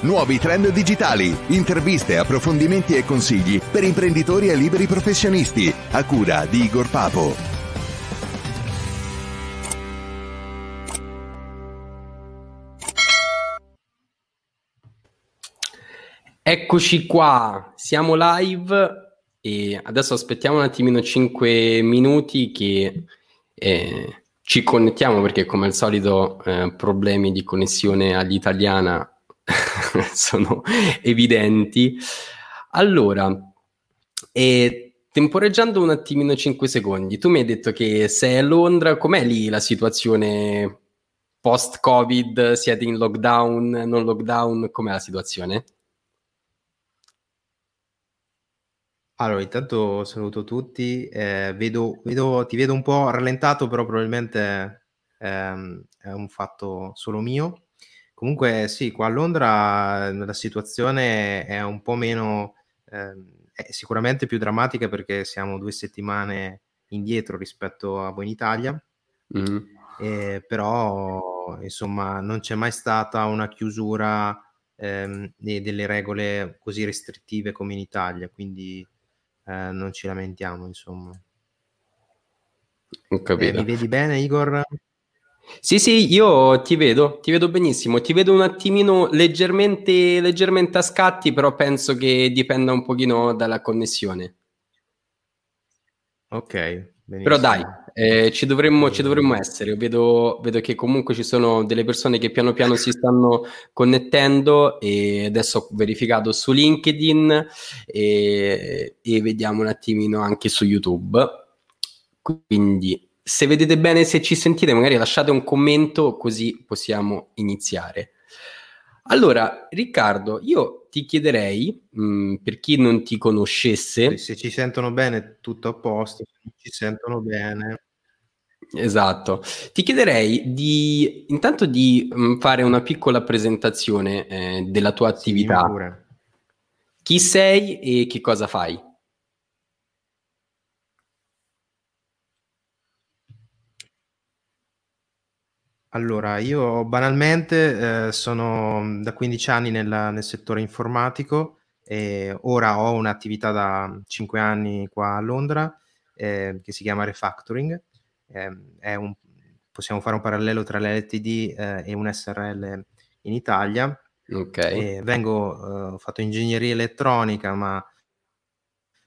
Nuovi trend digitali, interviste, approfondimenti e consigli per imprenditori e liberi professionisti. A cura di Igor Papo. Eccoci qua, siamo live e adesso aspettiamo un attimino 5 minuti che eh, ci connettiamo perché come al solito eh, problemi di connessione all'italiana sono evidenti. Allora, e temporeggiando un attimino 5 secondi, tu mi hai detto che sei a Londra, com'è lì la situazione post-Covid? Siete in lockdown, non lockdown? Com'è la situazione? Allora, intanto saluto tutti, eh, vedo, vedo, ti vedo un po' rallentato, però probabilmente ehm, è un fatto solo mio. Comunque sì, qua a Londra la situazione è un po' meno, eh, sicuramente più drammatica perché siamo due settimane indietro rispetto a voi in Italia, mm. eh, però insomma non c'è mai stata una chiusura ehm, delle regole così restrittive come in Italia, quindi eh, non ci lamentiamo insomma. Ho capito. Mi vedi bene Igor? Sì, sì, io ti vedo, ti vedo benissimo, ti vedo un attimino leggermente, leggermente a scatti, però penso che dipenda un pochino dalla connessione. Ok, benissimo. Però dai, eh, ci, dovremmo, ci, dovremmo, essere. Vedo, vedo, che comunque ci sono delle persone che piano piano si stanno connettendo e adesso ho verificato su LinkedIn e, e vediamo un attimino anche su YouTube. Quindi se vedete bene, se ci sentite, magari lasciate un commento così possiamo iniziare. Allora, Riccardo, io ti chiederei, mh, mm, per chi non ti conoscesse... Se ci sentono bene, tutto a posto, se ci sentono bene... Esatto, ti chiederei di intanto di mh, mm, fare una piccola presentazione eh, della tua attività. Sì, chi sei e che cosa fai? Allora, io banalmente eh, sono da 15 anni nella- nel settore informatico e ora ho un'attività da 5 anni qua a Londra eh, che si chiama Refactoring. Eh, è un- possiamo fare un parallelo tra l'LTD eh, e un SRL in Italia. Ok. E vengo, eh, ho fatto ingegneria elettronica, ma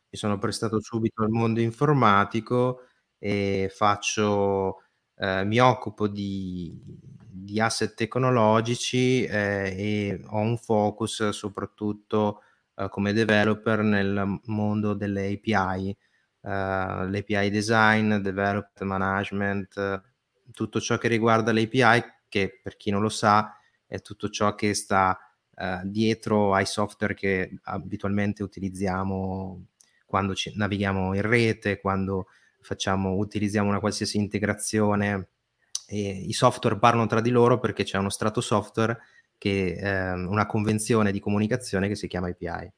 mi sono prestato subito al mondo informatico e faccio eh, mi occupo di, di asset tecnologici eh, e ho un focus soprattutto eh, come developer nel mondo delle API, eh, l'API design, development management, tutto ciò che riguarda l'API che per chi non lo sa è tutto ciò che sta uh, dietro ai software che abitualmente utilizziamo quando ci navighiamo in rete, quando facciamo, utilizziamo una qualsiasi integrazione e i software parlano tra di loro perché c'è uno strato software che eh, una convenzione di comunicazione che si chiama API.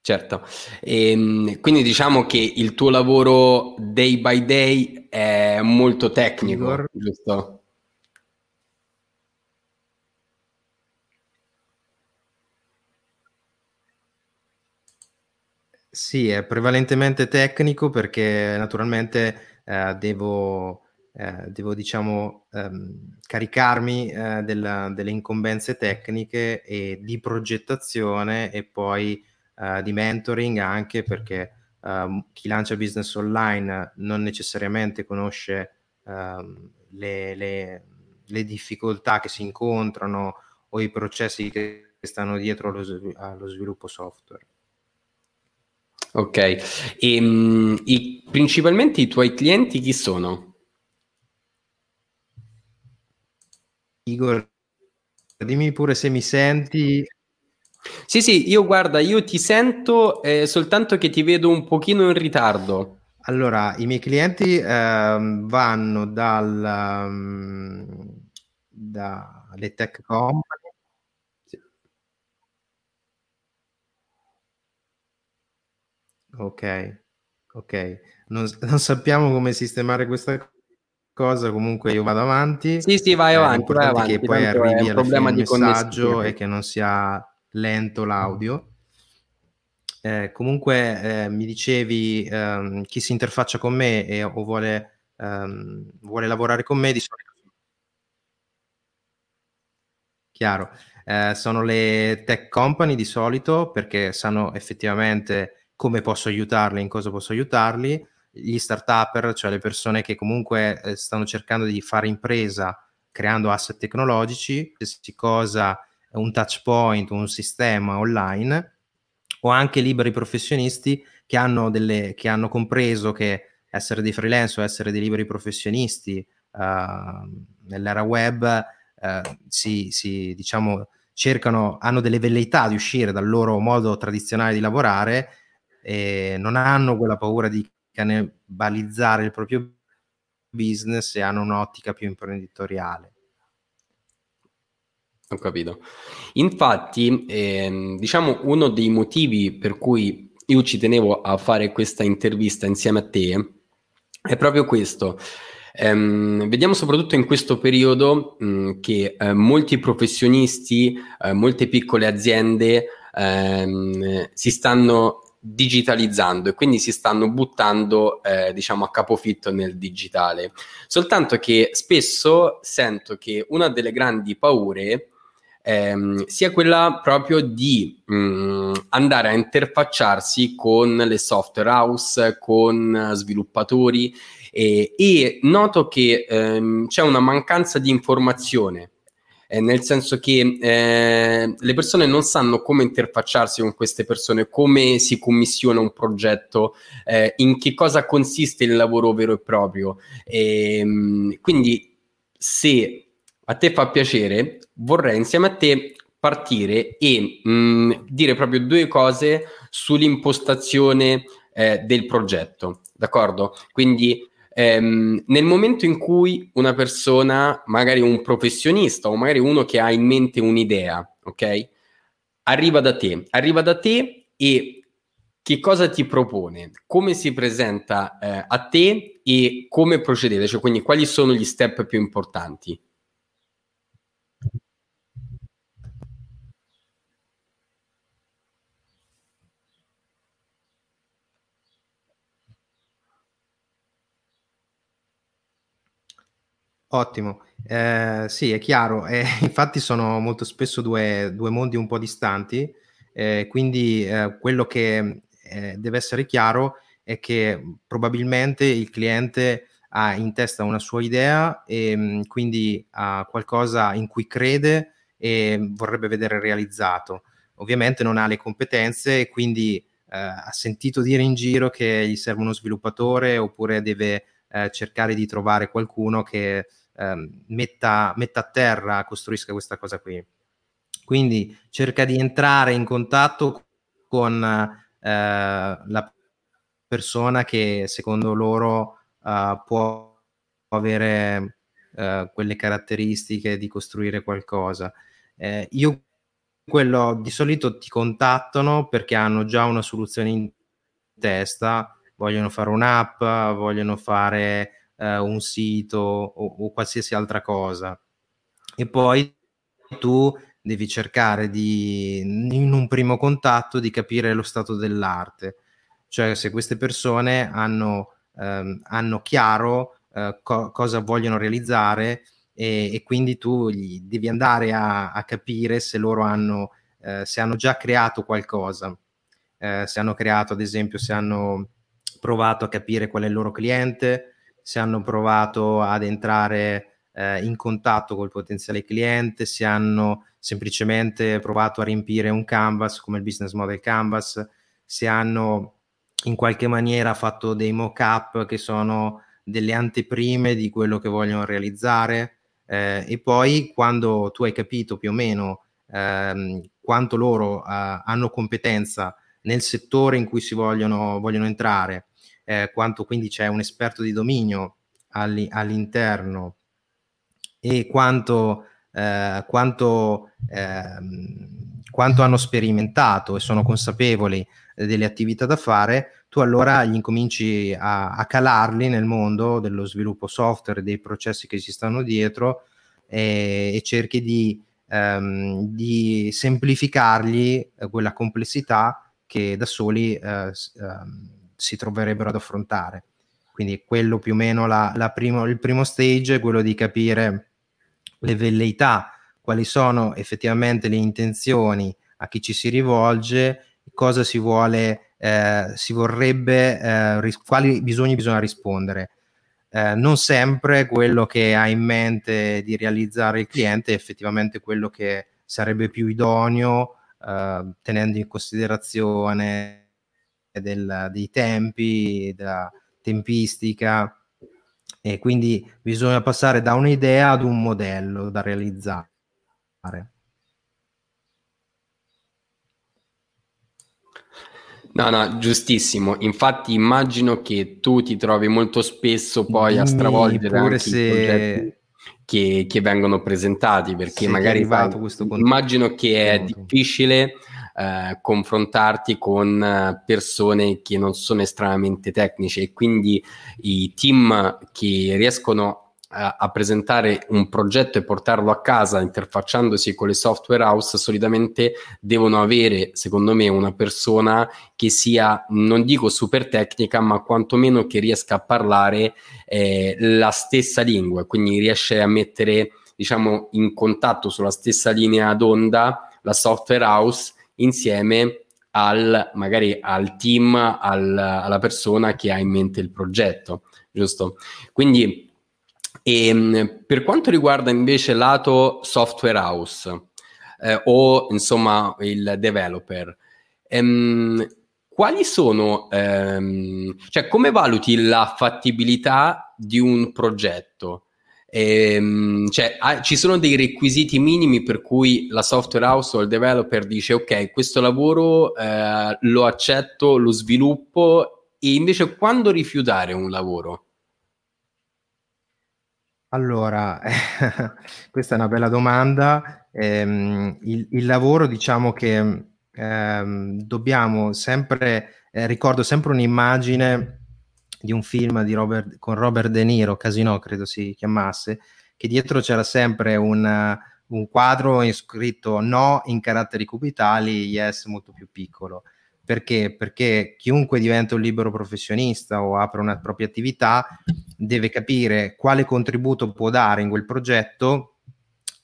Certo, e, ehm, quindi diciamo che il tuo lavoro day by day è molto tecnico, Igor. giusto? Sì, è prevalentemente tecnico perché naturalmente eh, devo, eh, devo, diciamo, ehm, caricarmi eh, della, delle incombenze tecniche e di progettazione e poi eh, di mentoring anche perché ehm, chi lancia business online non necessariamente conosce ehm, le, le, le, difficoltà che si incontrano o i processi che stanno dietro allo, allo sviluppo software. Ok, e, um, i, principalmente i tuoi clienti chi sono? Igor, dimmi pure se mi senti. Sì, sì, io guarda, io ti sento eh, soltanto che ti vedo un pochino in ritardo. Allora, i miei clienti eh, vanno dal, um, dalle tech company Ok, ok. Non, non sappiamo come sistemare questa cosa, comunque io vado avanti. Sì, sì, vai avanti, vai avanti. che poi arrivi il messaggio e che non sia lento l'audio. Eh, comunque eh, mi dicevi ehm, chi si interfaccia con me e, o vuole, ehm, vuole lavorare con me di solito. Chiaro, eh, sono le tech company di solito perché sanno effettivamente come posso aiutarli, in cosa posso aiutarli. Gli start-upper, cioè le persone che comunque eh, stanno cercando di fare impresa creando asset tecnologici, qualsiasi cosa, un touch point, un sistema online o anche liberi professionisti che hanno, delle, che hanno compreso che essere dei freelance o essere dei liberi professionisti uh, nell'era web uh, si, si, diciamo, cercano, hanno delle velleità di uscire dal loro modo tradizionale di lavorare e non hanno quella paura di cannibalizzare il proprio business e hanno un'ottica più imprenditoriale. Ho capito. Infatti, ehm, diciamo, uno dei motivi per cui io ci tenevo a fare questa intervista insieme a te è proprio questo. Ehm, vediamo soprattutto in questo periodo mh, che eh, molti professionisti, eh, molte piccole aziende ehm, si stanno digitalizzando e quindi si stanno buttando eh, diciamo a capofitto nel digitale soltanto che spesso sento che una delle grandi paure ehm, sia quella proprio di mh, mm, andare a interfacciarsi con le software house, con sviluppatori e, e noto che ehm, c'è una mancanza di informazione. Eh, nel senso che eh, le persone non sanno come interfacciarsi con queste persone, come si commissiona un progetto, eh, in che cosa consiste il lavoro vero e proprio. E, ehm, quindi, se a te fa piacere, vorrei insieme a te partire e mh, mm, dire proprio due cose sull'impostazione eh, del progetto, d'accordo? Quindi ehm, nel momento in cui una persona, magari un professionista o magari uno che ha in mente un'idea, ok? Arriva da te, arriva da te e che cosa ti propone? Come si presenta eh, a te e come procedete? Cioè, quindi quali sono gli step più importanti? Ottimo. Eh, sì, è chiaro. Eh, infatti sono molto spesso due, due, mondi un po' distanti, eh, quindi eh, quello che eh, deve essere chiaro è che probabilmente il cliente ha in testa una sua idea e mm, quindi ha qualcosa in cui crede e vorrebbe vedere realizzato. Ovviamente non ha le competenze e quindi eh, ha sentito dire in giro che gli serve uno sviluppatore oppure deve cercare di trovare qualcuno che ehm, metta, metta, a terra, costruisca questa cosa qui. Quindi cerca di entrare in contatto con eh, la persona che secondo loro uh, può avere uh, quelle caratteristiche di costruire qualcosa. Eh, io quello di solito ti contattano perché hanno già una soluzione in testa, vogliono fare un'app, vogliono fare eh, un sito o, o, qualsiasi altra cosa. E poi tu devi cercare di, in un primo contatto, di capire lo stato dell'arte. Cioè se queste persone hanno, ehm, hanno chiaro eh, co- cosa vogliono realizzare e, e, quindi tu devi andare a, a capire se loro hanno, eh, se hanno già creato qualcosa. Eh, se hanno creato, ad esempio, se hanno provato a capire qual è il loro cliente, se hanno provato ad entrare eh, in contatto col potenziale cliente, se hanno semplicemente provato a riempire un canvas come il business model canvas, se hanno in qualche maniera fatto dei mock-up che sono delle anteprime di quello che vogliono realizzare eh, e poi quando tu hai capito più o meno ehm, quanto loro eh, hanno competenza nel settore in cui si vogliono, vogliono entrare eh, quanto quindi c'è un esperto di dominio all- all'interno e quanto, eh, quanto, ehm, quanto hanno sperimentato e sono consapevoli delle attività da fare, tu allora gli incominci a, a calarli nel mondo dello sviluppo software, dei processi che ci stanno dietro e, e cerchi di, um, di semplificargli eh, quella complessità che da soli eh, um, si troverebbero ad affrontare. Quindi quello più o meno la, la primo, il primo stage è quello di capire le velleità, quali sono effettivamente le intenzioni a chi ci si rivolge, cosa si vuole, eh, si vorrebbe, eh, ris- quali bisogni bisogna rispondere. Eh, non sempre quello che ha in mente di realizzare il cliente è effettivamente quello che sarebbe più idoneo, eh, tenendo in considerazione del, dei tempi, della tempistica e quindi bisogna passare da un'idea ad un modello da realizzare. No, no, giustissimo. Infatti immagino che tu ti trovi molto spesso poi Dimmi a stravolgere anche se... che, che, vengono presentati, perché se magari fai... immagino che è difficile eh, confrontarti con eh, persone che non sono estremamente tecniche e quindi i team che riescono a, a, presentare un progetto e portarlo a casa interfacciandosi con le software house solitamente devono avere secondo me una persona che sia non dico super tecnica ma quantomeno che riesca a parlare eh, la stessa lingua quindi riesce a mettere diciamo in contatto sulla stessa linea d'onda la software house insieme al magari al team, al, alla persona che ha in mente il progetto, giusto? Quindi ehm, per quanto riguarda invece lato software house eh, o insomma il developer, ehm, quali sono, ehm, cioè come valuti la fattibilità di un progetto? Ehm, cioè, ha, ci sono dei requisiti minimi per cui la software house o il developer dice ok, questo lavoro eh, lo accetto, lo sviluppo e invece quando rifiutare un lavoro? Allora, questa è una bella domanda. Eh, il, il, lavoro, diciamo che eh, dobbiamo sempre, eh, ricordo sempre un'immagine di un film di Robert, con Robert De Niro, Casino credo si chiamasse, che dietro c'era sempre un, un quadro scritto no in caratteri cubitali, yes molto più piccolo. Perché? Perché chiunque diventa un libero professionista o apre una propria attività deve capire quale contributo può dare in quel progetto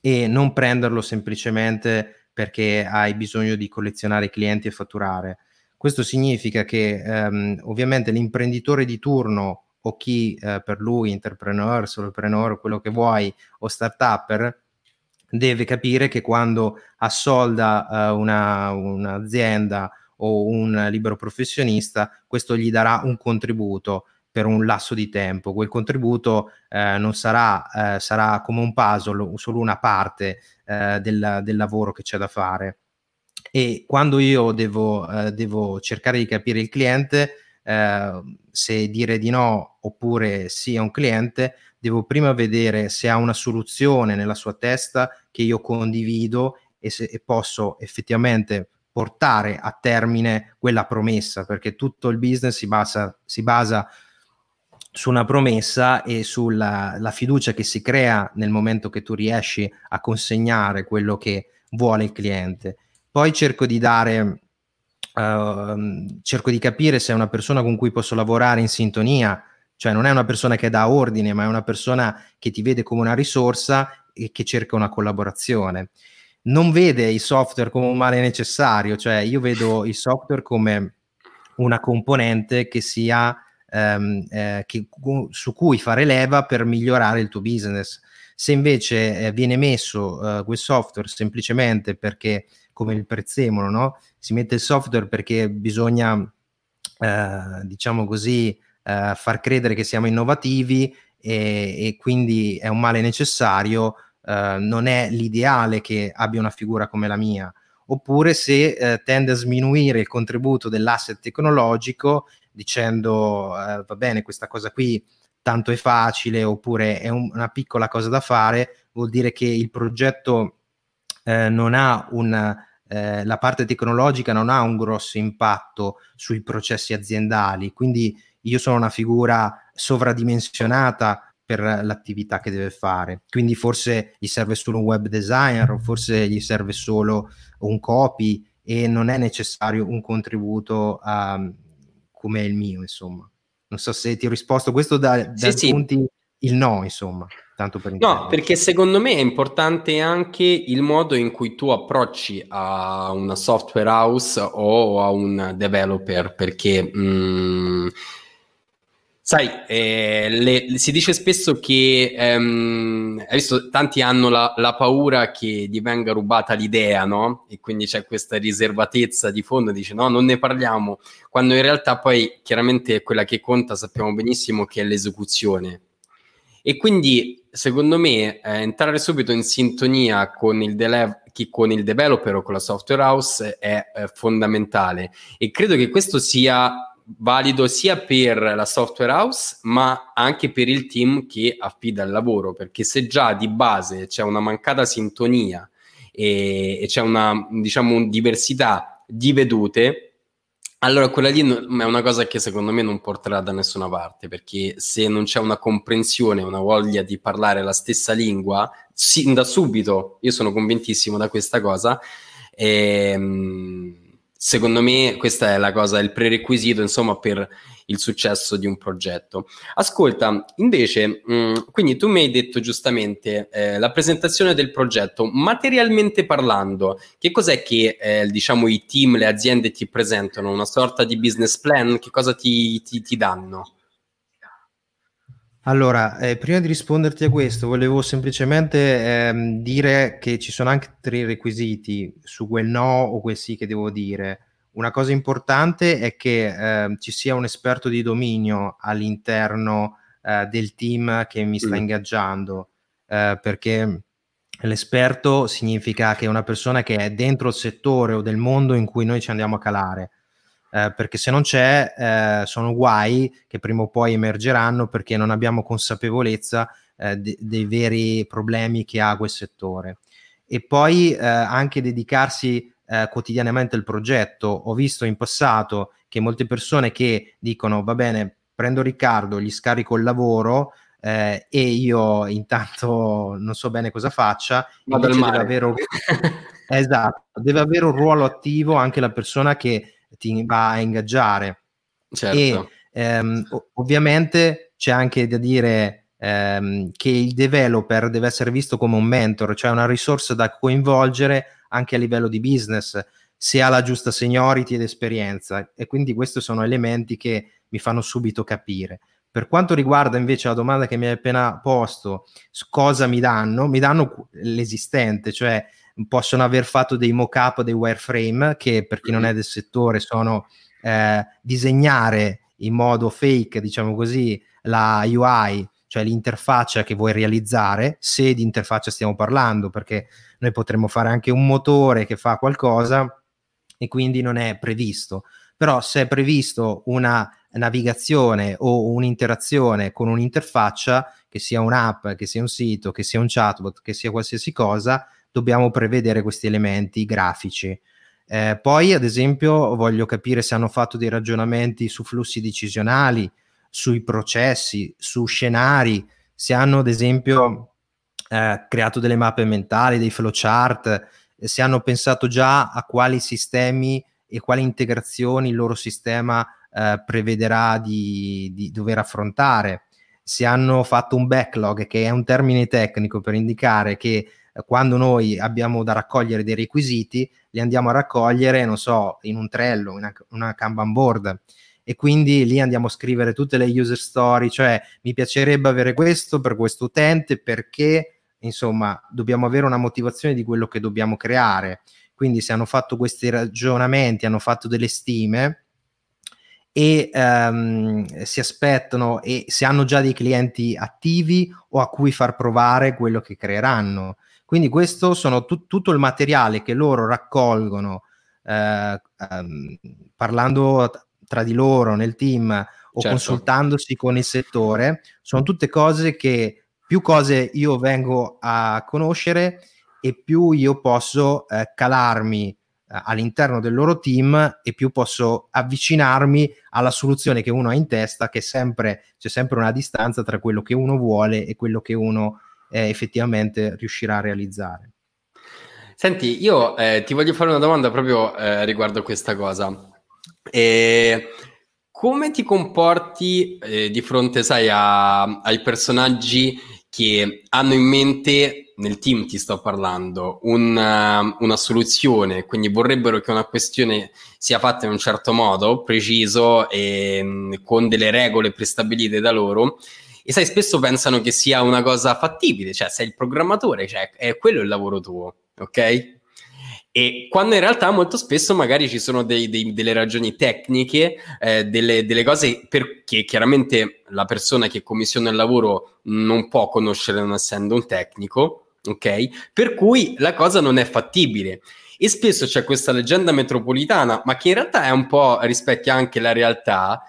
e non prenderlo semplicemente perché hai bisogno di collezionare clienti e fatturare questo significa che ehm, ovviamente l'imprenditore di turno o chi eh, per lui, entrepreneur, solopreneur, quello che vuoi, o startupper, deve capire che quando assolda eh, una, un'azienda o un libero professionista, questo gli darà un contributo per un lasso di tempo. Quel contributo eh, non sarà, eh, sarà come un puzzle, solo una parte eh, del, del lavoro che c'è da fare e quando io devo, eh, devo cercare di capire il cliente, eh, se dire di no oppure sì a un cliente, devo prima vedere se ha una soluzione nella sua testa che io condivido e, se, e posso effettivamente portare a termine quella promessa, perché tutto il business si basa, si basa su una promessa e sulla fiducia che si crea nel momento che tu riesci a consegnare quello che vuole il cliente. Poi cerco di dare, uh, cerco di capire se è una persona con cui posso lavorare in sintonia, cioè non è una persona che dà ordine, ma è una persona che ti vede come una risorsa e che cerca una collaborazione. Non vede i software come un male necessario, cioè io vedo il software come una componente che sia ehm, eh, che, su cui fare leva per migliorare il tuo business. Se invece eh, viene messo eh, quel software semplicemente perché come il prezzemolo, no? Si mette il software perché bisogna, eh, diciamo così, eh, far credere che siamo innovativi e, e quindi è un male necessario, eh, non è l'ideale che abbia una figura come la mia. Oppure se eh, tende a sminuire il contributo dell'asset tecnologico dicendo eh, va bene, questa cosa qui tanto è facile oppure è un, una piccola cosa da fare, vuol dire che il progetto eh, non ha un, eh, la parte tecnologica non ha un grosso impatto sui processi aziendali, quindi io sono una figura sovradimensionata per l'attività che deve fare. Quindi forse gli serve solo un web designer o forse gli serve solo un copy e non è necessario un contributo um, come il mio, insomma. Non so se ti ho risposto, questo da, da sì, punti sì. Il no, insomma. Tanto per no, perché secondo me è importante anche il modo in cui tu approcci a una software house o a un developer, perché mh, mm, Sai, eh, le, si dice spesso che, ehm, visto, tanti hanno la, la, paura che gli venga rubata l'idea, no? E quindi c'è questa riservatezza di fondo, dice no, non ne parliamo, quando in realtà poi chiaramente quella che conta sappiamo benissimo che è l'esecuzione. E quindi, secondo me, eh, entrare subito in sintonia con il, dele- con il developer o con la software house è eh, fondamentale. E credo che questo sia valido sia per la software house ma anche per il team che affida il lavoro perché se già di base c'è una mancata sintonia e, e c'è una diciamo diversità di vedute allora quella lì è una cosa che secondo me non porterà da nessuna parte perché se non c'è una comprensione una voglia di parlare la stessa lingua sin da subito io sono convintissimo da questa cosa ehm secondo me questa è la cosa, il prerequisito insomma per il successo di un progetto. Ascolta, invece, mh, mm, quindi tu mi hai detto giustamente eh, la presentazione del progetto, materialmente parlando, che cos'è che eh, diciamo i team, le aziende ti presentano? Una sorta di business plan? Che cosa ti, ti, ti danno? Allora, eh, prima di risponderti a questo, volevo semplicemente ehm, dire che ci sono anche tre requisiti su quel no o quel sì che devo dire. Una cosa importante è che eh, ci sia un esperto di dominio all'interno eh, del team che mi sta mm. ingaggiando, eh, perché l'esperto significa che è una persona che è dentro il settore o del mondo in cui noi ci andiamo a calare eh, perché se non c'è eh, sono guai che prima o poi emergeranno perché non abbiamo consapevolezza eh, de- dei veri problemi che ha quel settore. E poi eh, anche dedicarsi eh, quotidianamente al progetto. Ho visto in passato che molte persone che dicono va bene, prendo Riccardo, gli scarico il lavoro, eh, e io intanto non so bene cosa faccia, deve avere, esatto, deve avere un ruolo attivo anche la persona che ti va a ingaggiare. Certo. E ehm, ovviamente c'è anche da dire ehm, che il developer deve essere visto come un mentor, cioè una risorsa da coinvolgere anche a livello di business, se ha la giusta seniority ed esperienza. E quindi questi sono elementi che mi fanno subito capire. Per quanto riguarda invece la domanda che mi hai appena posto, cosa mi danno? Mi danno l'esistente, cioè possono aver fatto dei mock-up, dei wireframe, che per chi non è del settore sono eh, disegnare in modo fake, diciamo così, la UI, cioè l'interfaccia che vuoi realizzare, se di interfaccia stiamo parlando, perché noi potremmo fare anche un motore che fa qualcosa e quindi non è previsto. Però se è previsto una navigazione o un'interazione con un'interfaccia, che sia un'app, che sia un sito, che sia un chatbot, che sia qualsiasi cosa, dobbiamo prevedere questi elementi grafici. Eh, poi, ad esempio, voglio capire se hanno fatto dei ragionamenti su flussi decisionali, sui processi, su scenari, se hanno, ad esempio, eh, creato delle mappe mentali, dei flowchart, se hanno pensato già a quali sistemi e quali integrazioni il loro sistema eh, prevederà di, di dover affrontare, se hanno fatto un backlog, che è un termine tecnico per indicare che quando noi abbiamo da raccogliere dei requisiti, li andiamo a raccogliere, non so, in un Trello, in una, una Kanban board e quindi lì andiamo a scrivere tutte le user story, cioè mi piacerebbe avere questo per questo utente perché insomma dobbiamo avere una motivazione di quello che dobbiamo creare. Quindi se hanno fatto questi ragionamenti, hanno fatto delle stime e um, si aspettano e se hanno già dei clienti attivi o a cui far provare quello che creeranno. Quindi questo sono tu- tutto il materiale che loro raccolgono eh, ehm, parlando t- tra di loro nel team o certo. consultandosi con il settore, sono tutte cose che più cose io vengo a conoscere e più io posso eh, calarmi all'interno del loro team e più posso avvicinarmi alla soluzione che uno ha in testa, che sempre, c'è sempre una distanza tra quello che uno vuole e quello che uno eh, effettivamente riuscirà a realizzare. Senti, io eh, ti voglio fare una domanda proprio eh, riguardo questa cosa. E come ti comporti eh, di fronte, sai, a, ai personaggi che hanno in mente, nel team ti sto parlando, una, una, soluzione, quindi vorrebbero che una questione sia fatta in un certo modo, preciso e con delle regole prestabilite da loro, e sai, spesso pensano che sia una cosa fattibile, cioè sei il programmatore, cioè è quello il lavoro tuo, ok? E quando in realtà molto spesso magari ci sono dei, dei, delle ragioni tecniche, eh, delle, delle, cose perché chiaramente la persona che commissiona il lavoro non può conoscere non essendo un tecnico, ok? Per cui la cosa non è fattibile. E spesso c'è questa leggenda metropolitana, ma che in realtà è un po' rispecchia anche la realtà,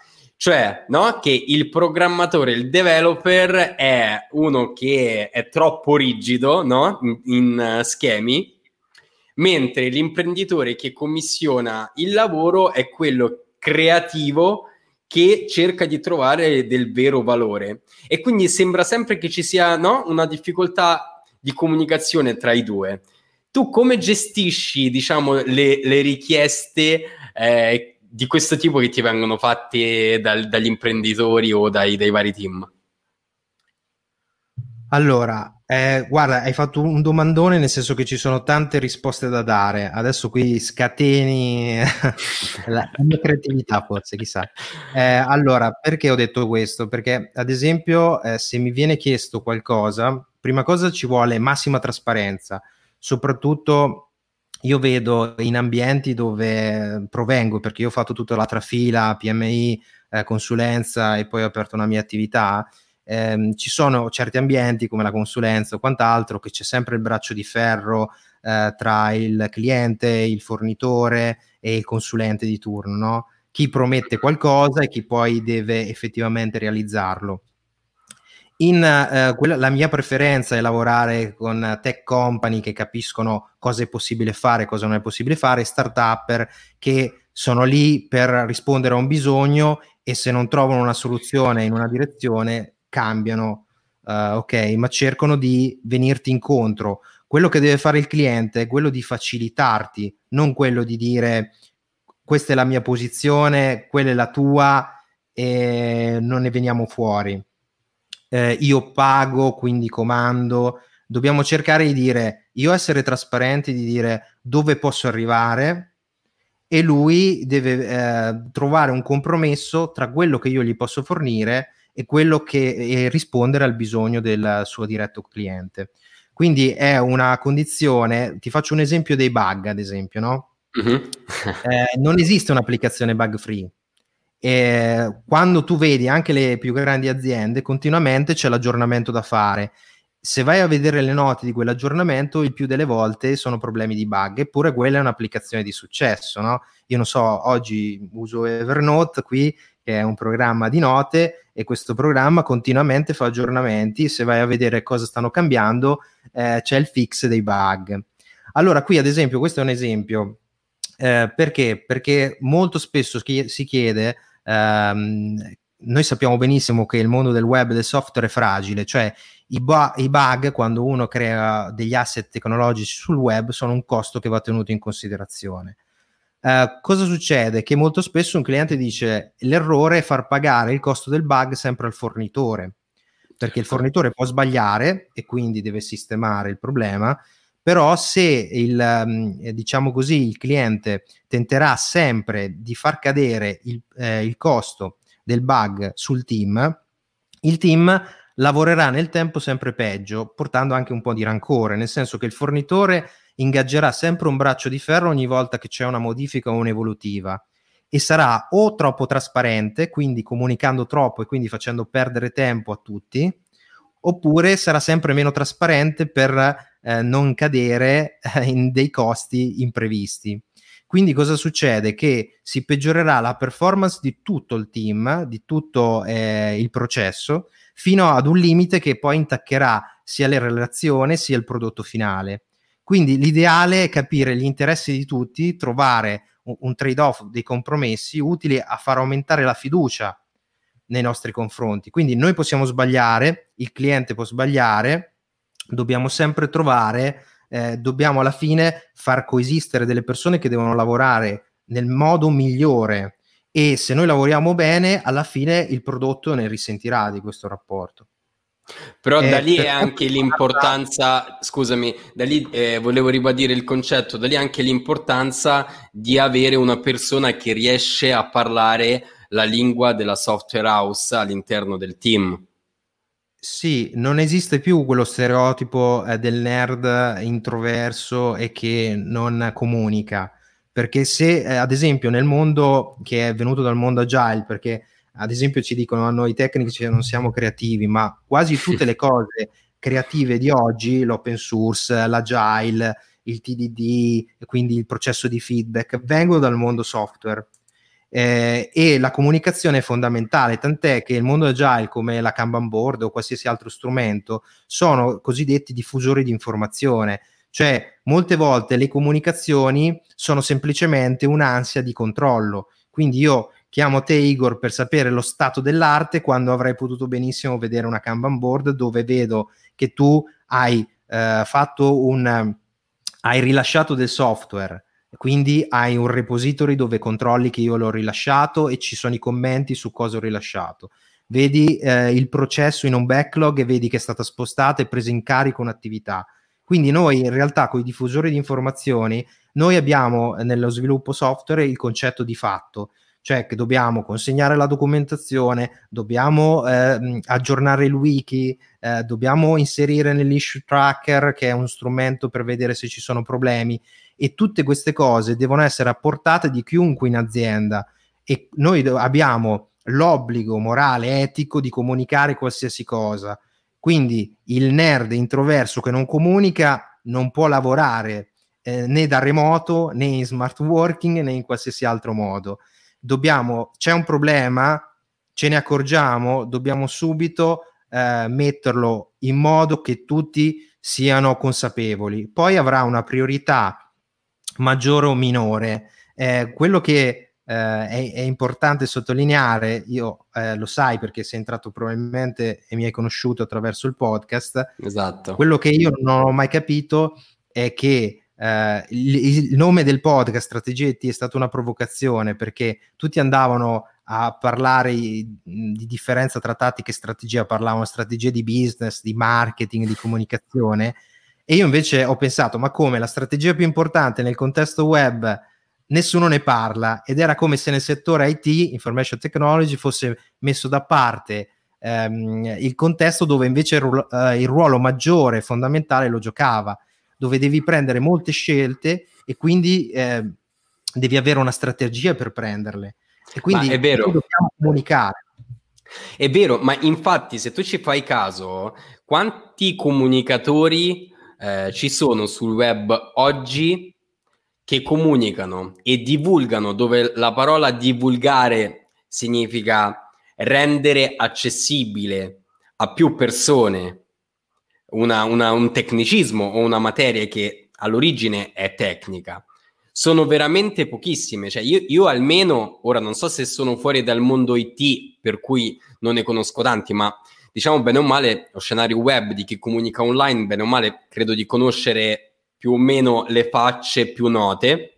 cioè no? che il programmatore, il developer è uno che è troppo rigido no? in, in uh, schemi mentre l'imprenditore che commissiona il lavoro è quello creativo che cerca di trovare del vero valore. E quindi sembra sempre che ci sia no, una difficoltà di comunicazione tra i due. Tu come gestisci, diciamo, le, le richieste eh, di questo tipo che ti vengono fatte dal, dagli imprenditori o dai, dai vari team? Allora, eh, guarda, hai fatto un domandone nel senso che ci sono tante risposte da dare. Adesso qui scateni la, mia creatività, forse, chissà. Eh, allora, perché ho detto questo? Perché, ad esempio, eh, se mi viene chiesto qualcosa, prima cosa ci vuole massima trasparenza, soprattutto io vedo in ambienti dove provengo, perché io ho fatto tutta la trafila, PMI, eh, consulenza e poi ho aperto una mia attività ehm, ci sono certi ambienti come la consulenza o quant'altro che c'è sempre il braccio di ferro eh, tra il cliente, il fornitore e il consulente di turno, no? chi promette qualcosa e chi poi deve effettivamente realizzarlo. In, eh, quella, la mia preferenza è lavorare con tech company che capiscono cosa è possibile fare, cosa non è possibile fare, start-upper che sono lì per rispondere a un bisogno e se non trovano una soluzione in una direzione cambiano, uh, ok, ma cercano di venirti incontro. Quello che deve fare il cliente è quello di facilitarti, non quello di dire questa è la mia posizione, quella è la tua e non ne veniamo fuori. Eh, io pago, quindi comando. Dobbiamo cercare di dire, io essere trasparenti, di dire dove posso arrivare e lui deve eh, trovare un compromesso tra quello che io gli posso fornire e quello che e rispondere al bisogno del suo diretto cliente. Quindi è una condizione, ti faccio un esempio dei bug, ad esempio, no? Mm-hmm. eh, non esiste un'applicazione bug free. E quando tu vedi anche le più grandi aziende, continuamente c'è l'aggiornamento da fare. Se vai a vedere le note di quell'aggiornamento, il più delle volte sono problemi di bug, eppure quella è un'applicazione di successo, no? Io non so, oggi uso Evernote qui che è un programma di note e questo programma continuamente fa aggiornamenti. Se vai a vedere cosa stanno cambiando, eh, c'è il fix dei bug. Allora, qui ad esempio, questo è un esempio. Eh, perché? Perché molto spesso si chiede, ehm, noi sappiamo benissimo che il mondo del web e del software è fragile, cioè i, bu- i, bug quando uno crea degli asset tecnologici sul web sono un costo che va tenuto in considerazione. Uh, cosa succede? Che molto spesso un cliente dice l'errore è far pagare il costo del bug sempre al fornitore, perché il fornitore può sbagliare e quindi deve sistemare il problema, però se il, um, diciamo così, il cliente tenterà sempre di far cadere il, eh, il costo del bug sul team, il team lavorerà nel tempo sempre peggio, portando anche un po' di rancore, nel senso che il fornitore ingaggerà sempre un braccio di ferro ogni volta che c'è una modifica o un'evolutiva e sarà o troppo trasparente, quindi comunicando troppo e quindi facendo perdere tempo a tutti, oppure sarà sempre meno trasparente per eh, non cadere eh, in dei costi imprevisti. Quindi cosa succede? Che si peggiorerà la performance di tutto il team, di tutto eh, il processo, fino ad un limite che poi intaccherà sia la relazione sia il prodotto finale. Quindi l'ideale è capire gli interessi di tutti, trovare un, un trade-off, dei compromessi utili a far aumentare la fiducia nei nostri confronti. Quindi noi possiamo sbagliare, il cliente può sbagliare, dobbiamo sempre trovare, eh, dobbiamo alla fine far coesistere delle persone che devono lavorare nel modo migliore e se noi lavoriamo bene, alla fine il prodotto ne risentirà di questo rapporto. Però eh, da lì è anche l'importanza, scusami, da lì eh, volevo ribadire il concetto, da lì anche l'importanza di avere una persona che riesce a parlare la lingua della software house all'interno del team. Sì, non esiste più quello stereotipo eh, del nerd introverso e che non comunica, perché se eh, ad esempio nel mondo che è venuto dal mondo agile, perché ad esempio ci dicono a noi tecnici che non siamo creativi, ma quasi tutte le cose creative di oggi, l'open source, l'agile, il TDD, quindi il processo di feedback, vengono dal mondo software. Eh, e la comunicazione è fondamentale, tant'è che il mondo agile come la Kanban board o qualsiasi altro strumento sono cosiddetti diffusori di informazione, cioè molte volte le comunicazioni sono semplicemente un'ansia di controllo. Quindi io chiamo te Igor per sapere lo stato dell'arte quando avrei potuto benissimo vedere una Kanban board dove vedo che tu hai eh, fatto un hai rilasciato del software quindi hai un repository dove controlli che io l'ho rilasciato e ci sono i commenti su cosa ho rilasciato. Vedi eh, il processo in un backlog e vedi che è stata spostata e presa in carico un'attività. Quindi noi in realtà con i diffusori di informazioni noi abbiamo nello sviluppo software il concetto di fatto. Cioè che dobbiamo consegnare la documentazione, dobbiamo eh, aggiornare il wiki, eh, dobbiamo inserire nell'issue tracker che è un strumento per vedere se ci sono problemi e tutte queste cose devono essere apportate di chiunque in azienda e noi abbiamo l'obbligo morale, etico di comunicare qualsiasi cosa. Quindi il nerd introverso che non comunica non può lavorare eh, né da remoto né in smart working né in qualsiasi altro modo dobbiamo, c'è un problema, ce ne accorgiamo, dobbiamo subito eh, metterlo in modo che tutti siano consapevoli. Poi avrà una priorità maggiore o minore. Eh, quello che eh, è, è, importante sottolineare, io eh, lo sai perché sei entrato probabilmente e mi hai conosciuto attraverso il podcast. Esatto. Quello che io non ho mai capito è che eh, il, il, nome del podcast Strategie IT è stata una provocazione perché tutti andavano a parlare di differenza tra tattica e strategia, parlavano strategie di business, di marketing, di comunicazione e io invece ho pensato ma come la strategia più importante nel contesto web nessuno ne parla ed era come se nel settore IT, information technology, fosse messo da parte ehm, il contesto dove invece il, ruolo, eh, il ruolo maggiore, fondamentale lo giocava dove devi prendere molte scelte e quindi eh, devi avere una strategia per prenderle. E quindi è vero. dobbiamo comunicare. È vero, ma infatti se tu ci fai caso, quanti comunicatori eh, ci sono sul web oggi che comunicano e divulgano, dove la parola divulgare significa rendere accessibile a più persone una, una, un tecnicismo o una materia che all'origine è tecnica. Sono veramente pochissime, cioè io, io almeno, ora non so se sono fuori dal mondo IT, per cui non ne conosco tanti, ma diciamo bene o male lo scenario web di chi comunica online, bene o male credo di conoscere più o meno le facce più note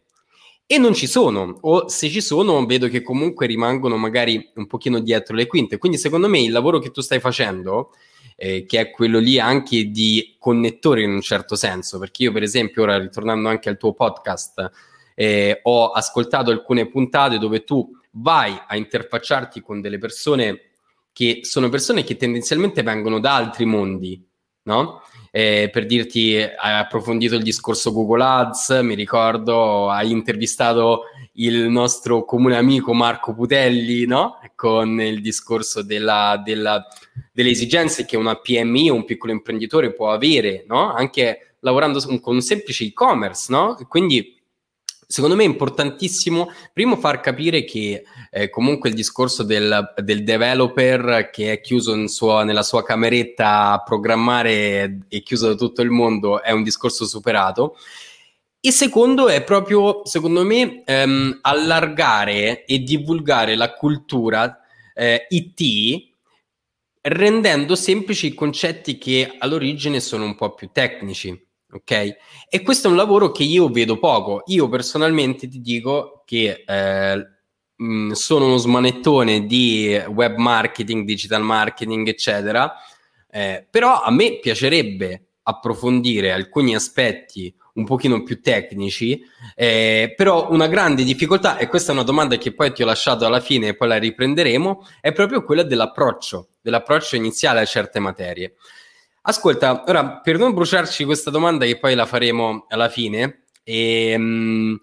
e non ci sono o se ci sono vedo che comunque rimangono magari un pochino dietro le quinte. Quindi secondo me il lavoro che tu stai facendo eh, che è quello lì anche di connettore in un certo senso, perché io per esempio ora ritornando anche al tuo podcast eh, ho ascoltato alcune puntate dove tu vai a interfacciarti con delle persone che sono persone che tendenzialmente vengono da altri mondi, no? Eh, per dirti, hai approfondito il discorso Google Ads, mi ricordo, hai intervistato il nostro comune amico Marco Putelli, no? Con il discorso della, della, delle esigenze che una PMI o un piccolo imprenditore può avere, no? Anche lavorando con un semplice e-commerce, no? Quindi Secondo me è importantissimo, primo, far capire che eh, comunque il discorso del, del, developer che è chiuso suo, nella sua cameretta a programmare e chiuso da tutto il mondo è un discorso superato. E secondo è proprio, secondo me, ehm, allargare e divulgare la cultura eh, IT rendendo semplici i concetti che all'origine sono un po' più tecnici ok? E questo è un lavoro che io vedo poco. Io personalmente ti dico che eh, mh, sono uno smanettone di web marketing, digital marketing, eccetera, eh, però a me piacerebbe approfondire alcuni aspetti un pochino più tecnici, eh, però una grande difficoltà, e questa è una domanda che poi ti ho lasciato alla fine e poi la riprenderemo, è proprio quella dell'approccio, dell'approccio iniziale a certe materie. Ascolta, ora per non bruciarci questa domanda che poi la faremo alla fine, ehm,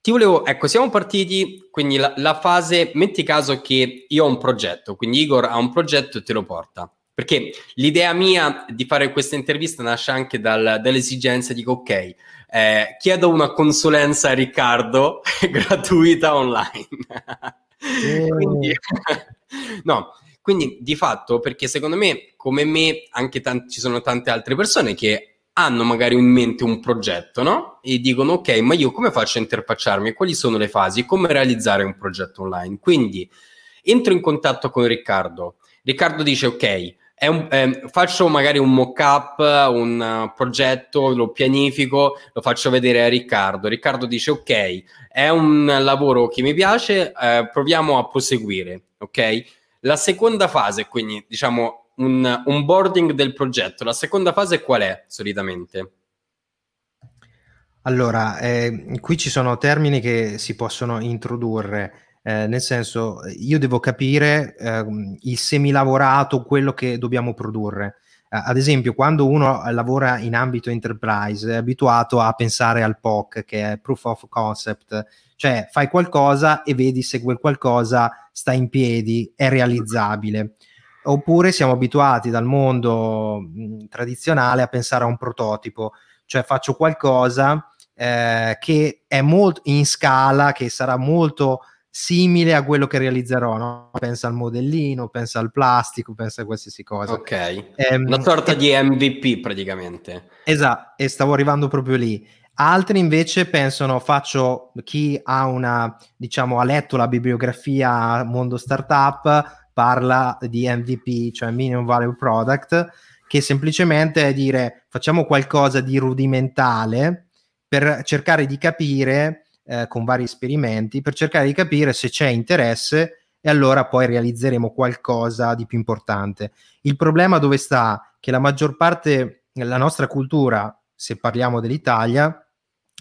ti volevo, ecco, siamo partiti, quindi la, la, fase, metti caso che io ho un progetto, quindi Igor ha un progetto e te lo porta. Perché l'idea mia di fare questa intervista nasce anche dal, dall'esigenza, dico ok, eh, chiedo una consulenza a Riccardo gratuita online. quindi, no, quindi di fatto, perché secondo me, come me, anche tanti, ci sono tante altre persone che hanno magari in mente un progetto, no? E dicono, ok, ma io come faccio a interfacciarmi? Quali sono le fasi? Come realizzare un progetto online? Quindi entro in contatto con Riccardo. Riccardo dice, ok, un, eh, faccio magari un mock-up, un uh, progetto, lo pianifico, lo faccio vedere a Riccardo. Riccardo dice: Ok, è un lavoro che mi piace, eh, proviamo a proseguire. Ok, la seconda fase, quindi diciamo un onboarding del progetto, la seconda fase qual è solitamente? Allora, eh, qui ci sono termini che si possono introdurre, eh, nel senso io devo capire eh, il semilavorato, quello che dobbiamo produrre. ad esempio, quando uno lavora in ambito enterprise è abituato a pensare al POC, che è Proof of Concept, cioè fai qualcosa e vedi se quel qualcosa sta in piedi, è realizzabile. Oppure siamo abituati dal mondo mh, tradizionale a pensare a un prototipo, cioè faccio qualcosa eh, che è molto in scala, che sarà molto simile a quello che realizzerò. No? Pensa al modellino, pensa al plastico, pensa a qualsiasi cosa. Ok, ehm, una sorta e... di MVP praticamente. Esatto, e stavo arrivando proprio lì. Altri invece pensano, faccio chi ha una, diciamo, ha letto la bibliografia mondo startup, parla di MVP, cioè minimum value product, che semplicemente è dire facciamo qualcosa di rudimentale per cercare di capire, eh, con vari esperimenti, per cercare di capire se c'è interesse e allora poi realizzeremo qualcosa di più importante. Il problema dove sta? Che la maggior parte della nostra cultura, se parliamo dell'Italia,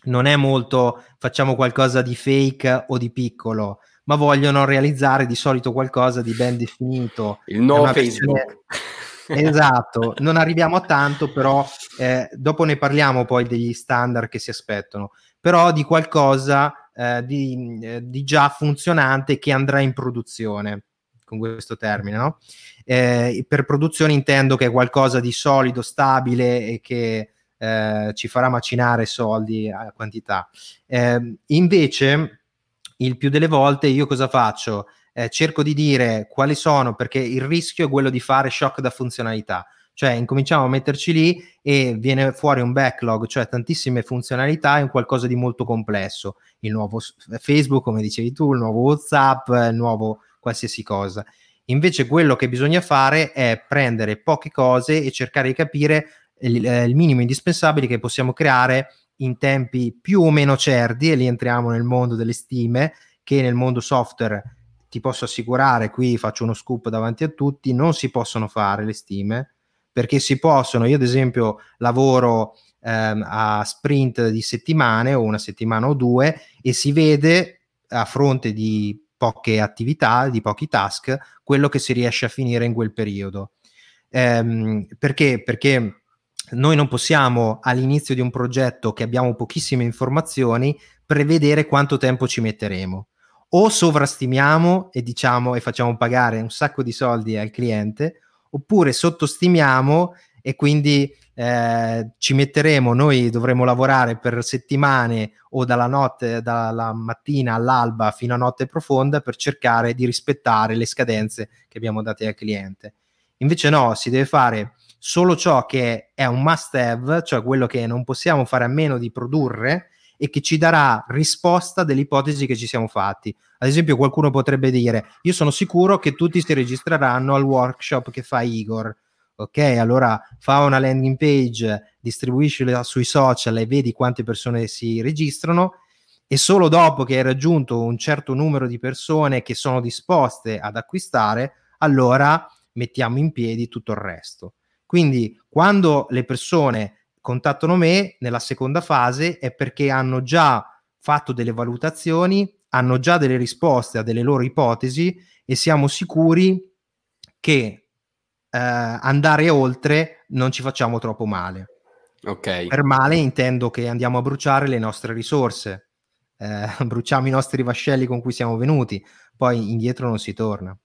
non è molto facciamo qualcosa di fake o di piccolo, ma vogliono realizzare di solito qualcosa di ben definito. Il nuovo Facebook. esatto, non arriviamo a tanto, però eh, dopo ne parliamo poi degli standard che si aspettano, però di qualcosa eh, di, eh, di, già funzionante che andrà in produzione con questo termine. No? Eh, per produzione intendo che è qualcosa di solido, stabile e che eh, ci farà macinare soldi a quantità. Eh, invece, il più delle volte io cosa faccio? Eh, cerco di dire quali sono, perché il rischio è quello di fare shock da funzionalità. Cioè, incominciamo a metterci lì e viene fuori un backlog, cioè tantissime funzionalità in qualcosa di molto complesso. Il nuovo Facebook, come dicevi tu, il nuovo WhatsApp, il nuovo qualsiasi cosa. Invece quello che bisogna fare è prendere poche cose e cercare di capire il, il minimo indispensabile che possiamo creare in tempi più o meno certi, e lì entriamo nel mondo delle stime, che nel mondo software ti posso assicurare, qui faccio uno scoop davanti a tutti, non si possono fare le stime, perché si possono, io ad esempio lavoro ehm, a sprint di settimane o una settimana o due e si vede a fronte di poche attività, di pochi task, quello che si riesce a finire in quel periodo. Ehm, perché? Perché noi non possiamo all'inizio di un progetto che abbiamo pochissime informazioni prevedere quanto tempo ci metteremo. O sovrastimiamo e diciamo e facciamo pagare un sacco di soldi al cliente, oppure sottostimiamo e quindi eh, ci metteremo, noi dovremo lavorare per settimane o dalla notte, dalla mattina all'alba fino a notte profonda per cercare di rispettare le scadenze che abbiamo date al cliente. Invece no, si deve fare solo ciò che è un must have, cioè quello che non possiamo fare a meno di produrre e che ci darà risposta delle ipotesi che ci siamo fatti. Ad esempio, qualcuno potrebbe dire: Io sono sicuro che tutti si registreranno al workshop che fa Igor ok? Allora fa una landing page, distribuiscila sui social e vedi quante persone si registrano e solo dopo che hai raggiunto un certo numero di persone che sono disposte ad acquistare, allora mettiamo in piedi tutto il resto. Quindi quando le persone contattano me nella seconda fase è perché hanno già fatto delle valutazioni, hanno già delle risposte a delle loro ipotesi e siamo sicuri che eh, andare oltre non ci facciamo troppo male. Ok. Per male intendo che andiamo a bruciare le nostre risorse, eh, bruciamo i nostri vascelli con cui siamo venuti, poi indietro non si torna.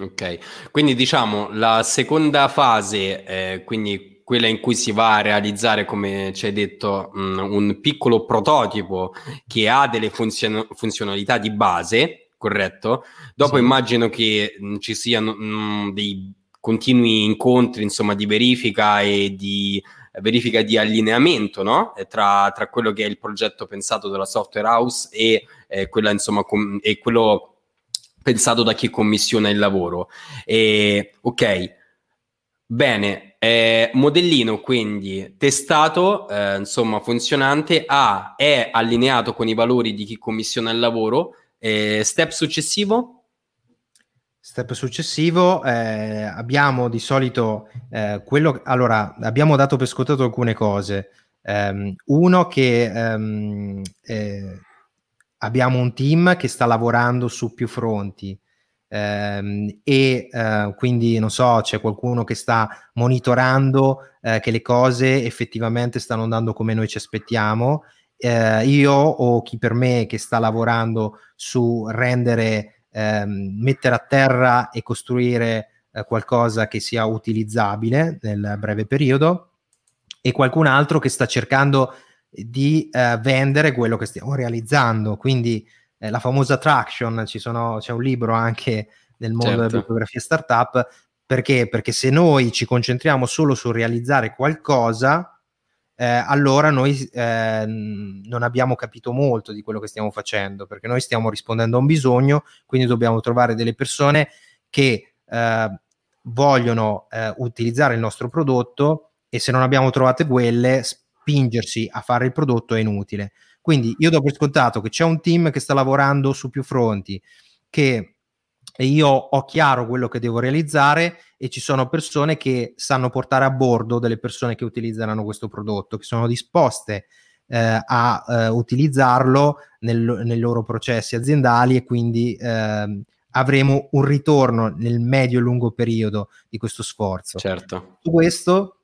Ok, quindi diciamo la seconda fase, eh, quindi quella in cui si va a realizzare, come ci hai detto, mh, mm, un piccolo prototipo che ha delle funzion- funzionalità di base, corretto? Dopo sì. immagino che mh, mm, ci siano mh, mm, dei continui incontri insomma, di verifica e di verifica di allineamento no? tra, tra, quello che è il progetto pensato dalla software house e, eh, quella, insomma, com- e quello pensato da chi commissiona il lavoro. E, ok, bene, eh, modellino quindi testato, eh, insomma funzionante, A è allineato con i valori di chi commissiona il lavoro, eh, step successivo? Step successivo, eh, abbiamo di solito eh, quello, allora abbiamo dato per scontato alcune cose. Um, uno che um, eh, abbiamo un team che sta lavorando su più fronti um, e uh, quindi non so, c'è qualcuno che sta monitorando uh, che le cose effettivamente stanno andando come noi ci aspettiamo. Uh, io o chi per me che sta lavorando su rendere ehm, mettere a terra e costruire eh, qualcosa che sia utilizzabile nel breve periodo e qualcun altro che sta cercando di eh, vendere quello che stiamo realizzando. Quindi eh, la famosa traction, sono, c'è un libro anche nel mondo certo. della bibliografia startup, perché? Perché se noi ci concentriamo solo su realizzare qualcosa, eh, allora noi eh, non abbiamo capito molto di quello che stiamo facendo, perché noi stiamo rispondendo a un bisogno, quindi dobbiamo trovare delle persone che eh, vogliono eh, utilizzare il nostro prodotto e se non abbiamo trovate quelle, spingersi a fare il prodotto è inutile. Quindi io do per scontato che c'è un team che sta lavorando su più fronti, che io ho chiaro quello che devo realizzare e ci sono persone che sanno portare a bordo delle persone che utilizzeranno questo prodotto, che sono disposte eh, a eh, utilizzarlo nel, nei loro processi aziendali e quindi eh, avremo un ritorno nel medio e lungo periodo di questo sforzo. Certo. Su questo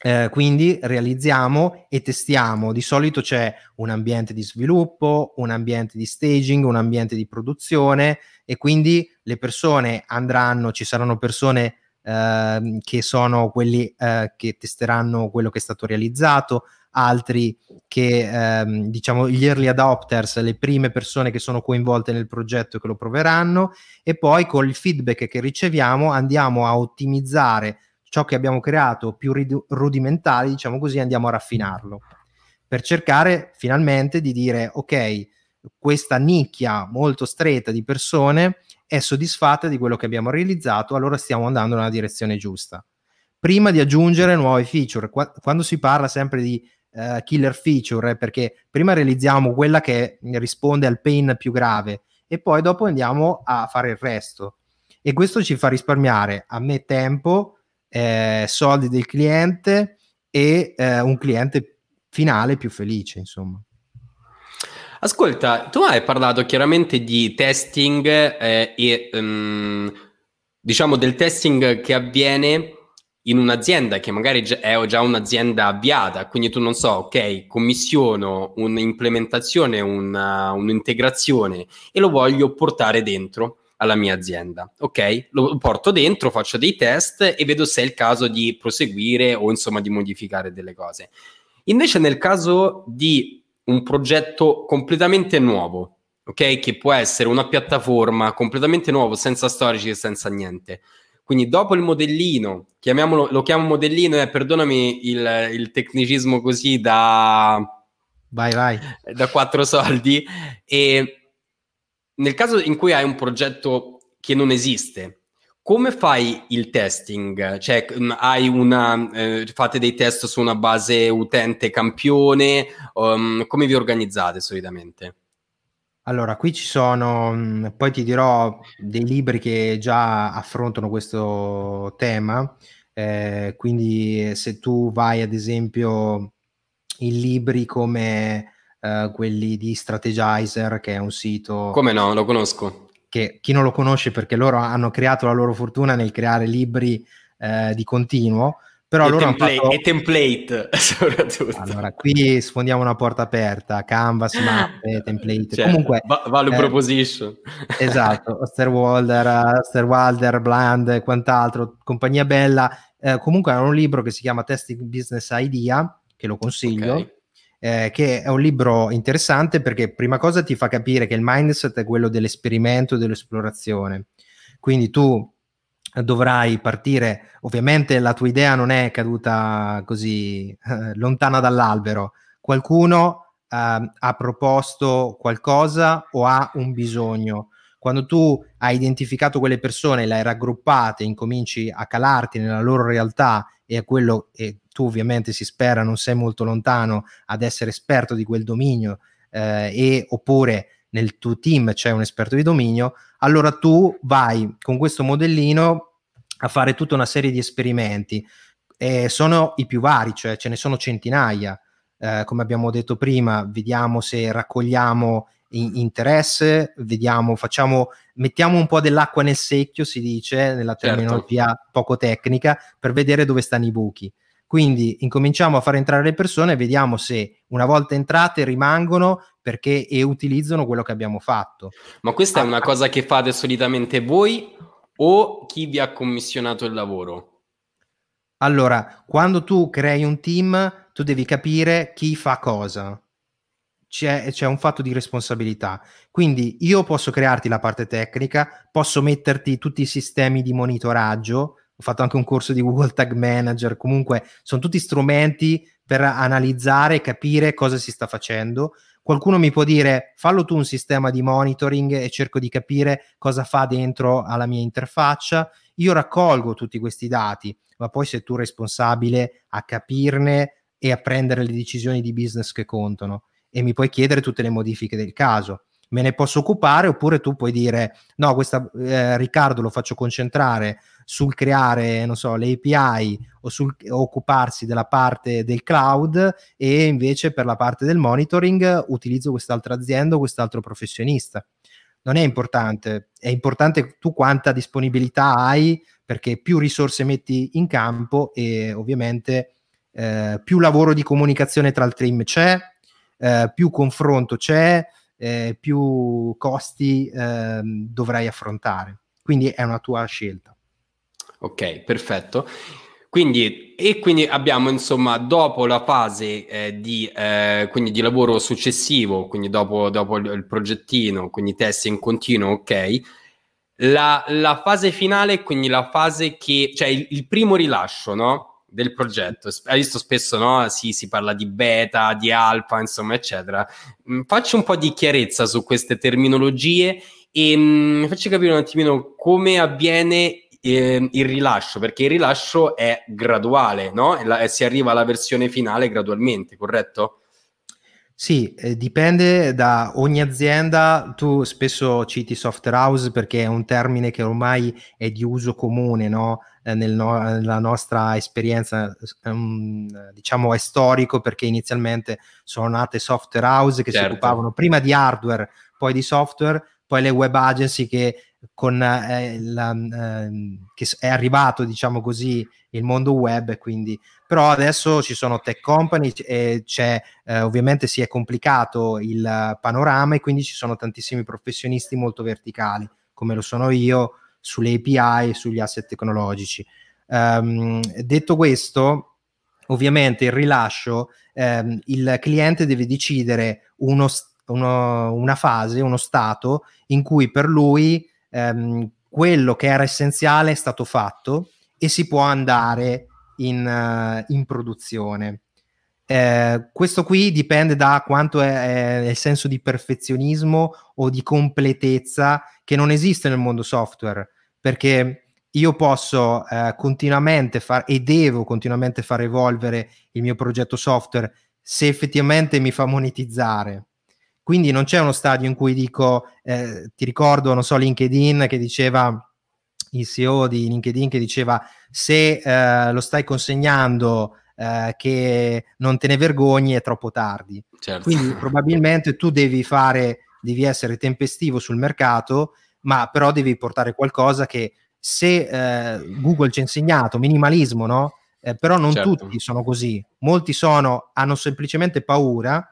eh, quindi realizziamo e testiamo. Di solito c'è un ambiente di sviluppo, un ambiente di staging, un ambiente di produzione e quindi le persone andranno, ci saranno persone eh, che sono quelli eh, che testeranno quello che è stato realizzato, altri che ehm, diciamo gli early adopters, le prime persone che sono coinvolte nel progetto e che lo proveranno e poi con il feedback che riceviamo andiamo a ottimizzare ciò che abbiamo creato più rid- rudimentali, diciamo così, andiamo a raffinarlo per cercare finalmente di dire ok, questa nicchia molto stretta di persone è soddisfatta di quello che abbiamo realizzato, allora stiamo andando nella direzione giusta. Prima di aggiungere nuove feature, qua- quando si parla sempre di uh, killer feature, eh, perché prima realizziamo quella che risponde al pain più grave e poi dopo andiamo a fare il resto. E questo ci fa risparmiare a me tempo, eh, soldi del cliente e eh, un cliente finale più felice, insomma. Ascolta, tu hai parlato chiaramente di testing eh, e um, diciamo del testing che avviene in un'azienda che magari è già un'azienda avviata, quindi tu non so, ok, commissiono un'implementazione, una, un'integrazione e lo voglio portare dentro. Alla mia azienda. Ok, lo porto dentro, faccio dei test e vedo se è il caso di proseguire o insomma di modificare delle cose. Invece nel caso di un progetto completamente nuovo, ok, che può essere una piattaforma completamente nuovo, senza storici e senza niente. Quindi dopo il modellino, chiamiamolo, lo chiamo modellino e eh, perdonami il, il tecnicismo così da... Vai, vai. Da quattro soldi. E nel caso in cui hai un progetto che non esiste, come fai il testing? Cioè, mm, una, eh, fate dei test su una base utente campione? Um, come vi organizzate solitamente? Allora, qui ci sono, mm, poi ti dirò dei libri che già affrontano questo tema, eh, quindi se tu vai ad esempio in libri come uh, quelli di Strategizer, che è un sito... Come no, lo conosco. Che chi non lo conosce perché loro hanno creato la loro fortuna nel creare libri uh, di continuo, però e, loro template, fatto... e template soprattutto. Allora, qui sfondiamo una porta aperta, Canvas, mappe, template. Cioè, Comunque, va- value eh, proposition. esatto, Osterwalder, Osterwalder, Bland e quant'altro, compagnia bella. Eh, comunque hanno un libro che si chiama Testing Business Idea, che lo consiglio. Okay eh, che è un libro interessante perché prima cosa ti fa capire che il mindset è quello dell'esperimento e dell'esplorazione. Quindi tu dovrai partire, ovviamente la tua idea non è caduta così eh, lontana dall'albero, qualcuno eh, ha proposto qualcosa o ha un bisogno. Quando tu hai identificato quelle persone, le hai raggruppate, incominci a calarti nella loro realtà e a quello, e tu ovviamente si spera non sei molto lontano ad essere esperto di quel dominio eh, e oppure nel tuo team c'è un esperto di dominio, allora tu vai con questo modellino a fare tutta una serie di esperimenti. E sono i più vari, cioè ce ne sono centinaia. Eh, come abbiamo detto prima, vediamo se raccogliamo interesse, vediamo, facciamo, mettiamo un po' dell'acqua nel secchio, si dice nella certo. terminologia certo. poco tecnica, per vedere dove stanno i buchi. Quindi incominciamo a far entrare le persone e vediamo se una volta entrate rimangono perché e utilizzano quello che abbiamo fatto. Ma questa ah, è una cosa che fate solitamente voi o chi vi ha commissionato il lavoro? Allora, quando tu crei un team, tu devi capire chi fa cosa. C'è, c'è, un fatto di responsabilità. Quindi io posso crearti la parte tecnica, posso metterti tutti i sistemi di monitoraggio, ho fatto anche un corso di Google Tag Manager, comunque sono tutti strumenti per analizzare e capire cosa si sta facendo. Qualcuno mi può dire fallo tu un sistema di monitoring e cerco di capire cosa fa dentro alla mia interfaccia. Io raccolgo tutti questi dati, ma poi sei tu responsabile a capirne e a prendere le decisioni di business che contano e mi puoi chiedere tutte le modifiche del caso me ne posso occupare oppure tu puoi dire no, questa eh, Riccardo lo faccio concentrare sul creare, non so, le API o sul occuparsi della parte del cloud e invece per la parte del monitoring utilizzo quest'altra azienda o quest'altro professionista. Non è importante, è importante tu quanta disponibilità hai perché più risorse metti in campo e ovviamente eh, più lavoro di comunicazione tra il team c'è, eh, più confronto c'è, eh, più costi eh, dovrai affrontare. Quindi è una tua scelta. Ok, perfetto. Quindi, e quindi abbiamo insomma dopo la fase eh, di, eh, di lavoro successivo, quindi dopo, dopo il, il, progettino, quindi test in continuo, ok. La, la, fase finale, quindi la fase che, cioè il, il primo rilascio, no? Del progetto. Hai visto spesso, no? Sì, si parla di beta, di alfa, insomma, eccetera. Mm, faccio un po' di chiarezza su queste terminologie e mh, mm, facci capire un attimino come avviene eh, il rilascio, perché il rilascio è graduale, no? E, la, e si arriva alla versione finale gradualmente, corretto? Sì, eh, dipende da ogni azienda. Tu spesso citi software house perché è un termine che ormai è di uso comune, no? Eh, nel no- nella nostra esperienza, um, diciamo, è storico perché inizialmente sono nate software house che certo. si occupavano prima di hardware, poi di software, poi le web agency che con eh, la, eh, che è arrivato, diciamo così, il mondo web, quindi però adesso ci sono tech company e c'è eh, ovviamente si è complicato il panorama e quindi ci sono tantissimi professionisti molto verticali come lo sono io, sulle API e sugli asset tecnologici. Um, detto questo, ovviamente il rilascio, um, il cliente deve decidere uno, uno, una fase, uno stato in cui per lui um, quello che era essenziale è stato fatto e si può andare in, uh, in produzione. Eh, questo qui dipende da quanto è, è, il senso di perfezionismo o di completezza che non esiste nel mondo software, perché io posso eh, continuamente fare e devo continuamente far evolvere il mio progetto software se effettivamente mi fa monetizzare. Quindi non c'è uno stadio in cui dico, eh, ti ricordo, non so, LinkedIn che diceva, il CEO di LinkedIn che diceva, se eh, lo stai consegnando eh, che non te ne vergogni è troppo tardi. Certo. Quindi probabilmente tu devi fare, devi essere tempestivo sul mercato, ma però devi portare qualcosa che se eh, Google ci ha insegnato minimalismo, no? Eh, però non certo. tutti sono così. Molti sono, hanno semplicemente paura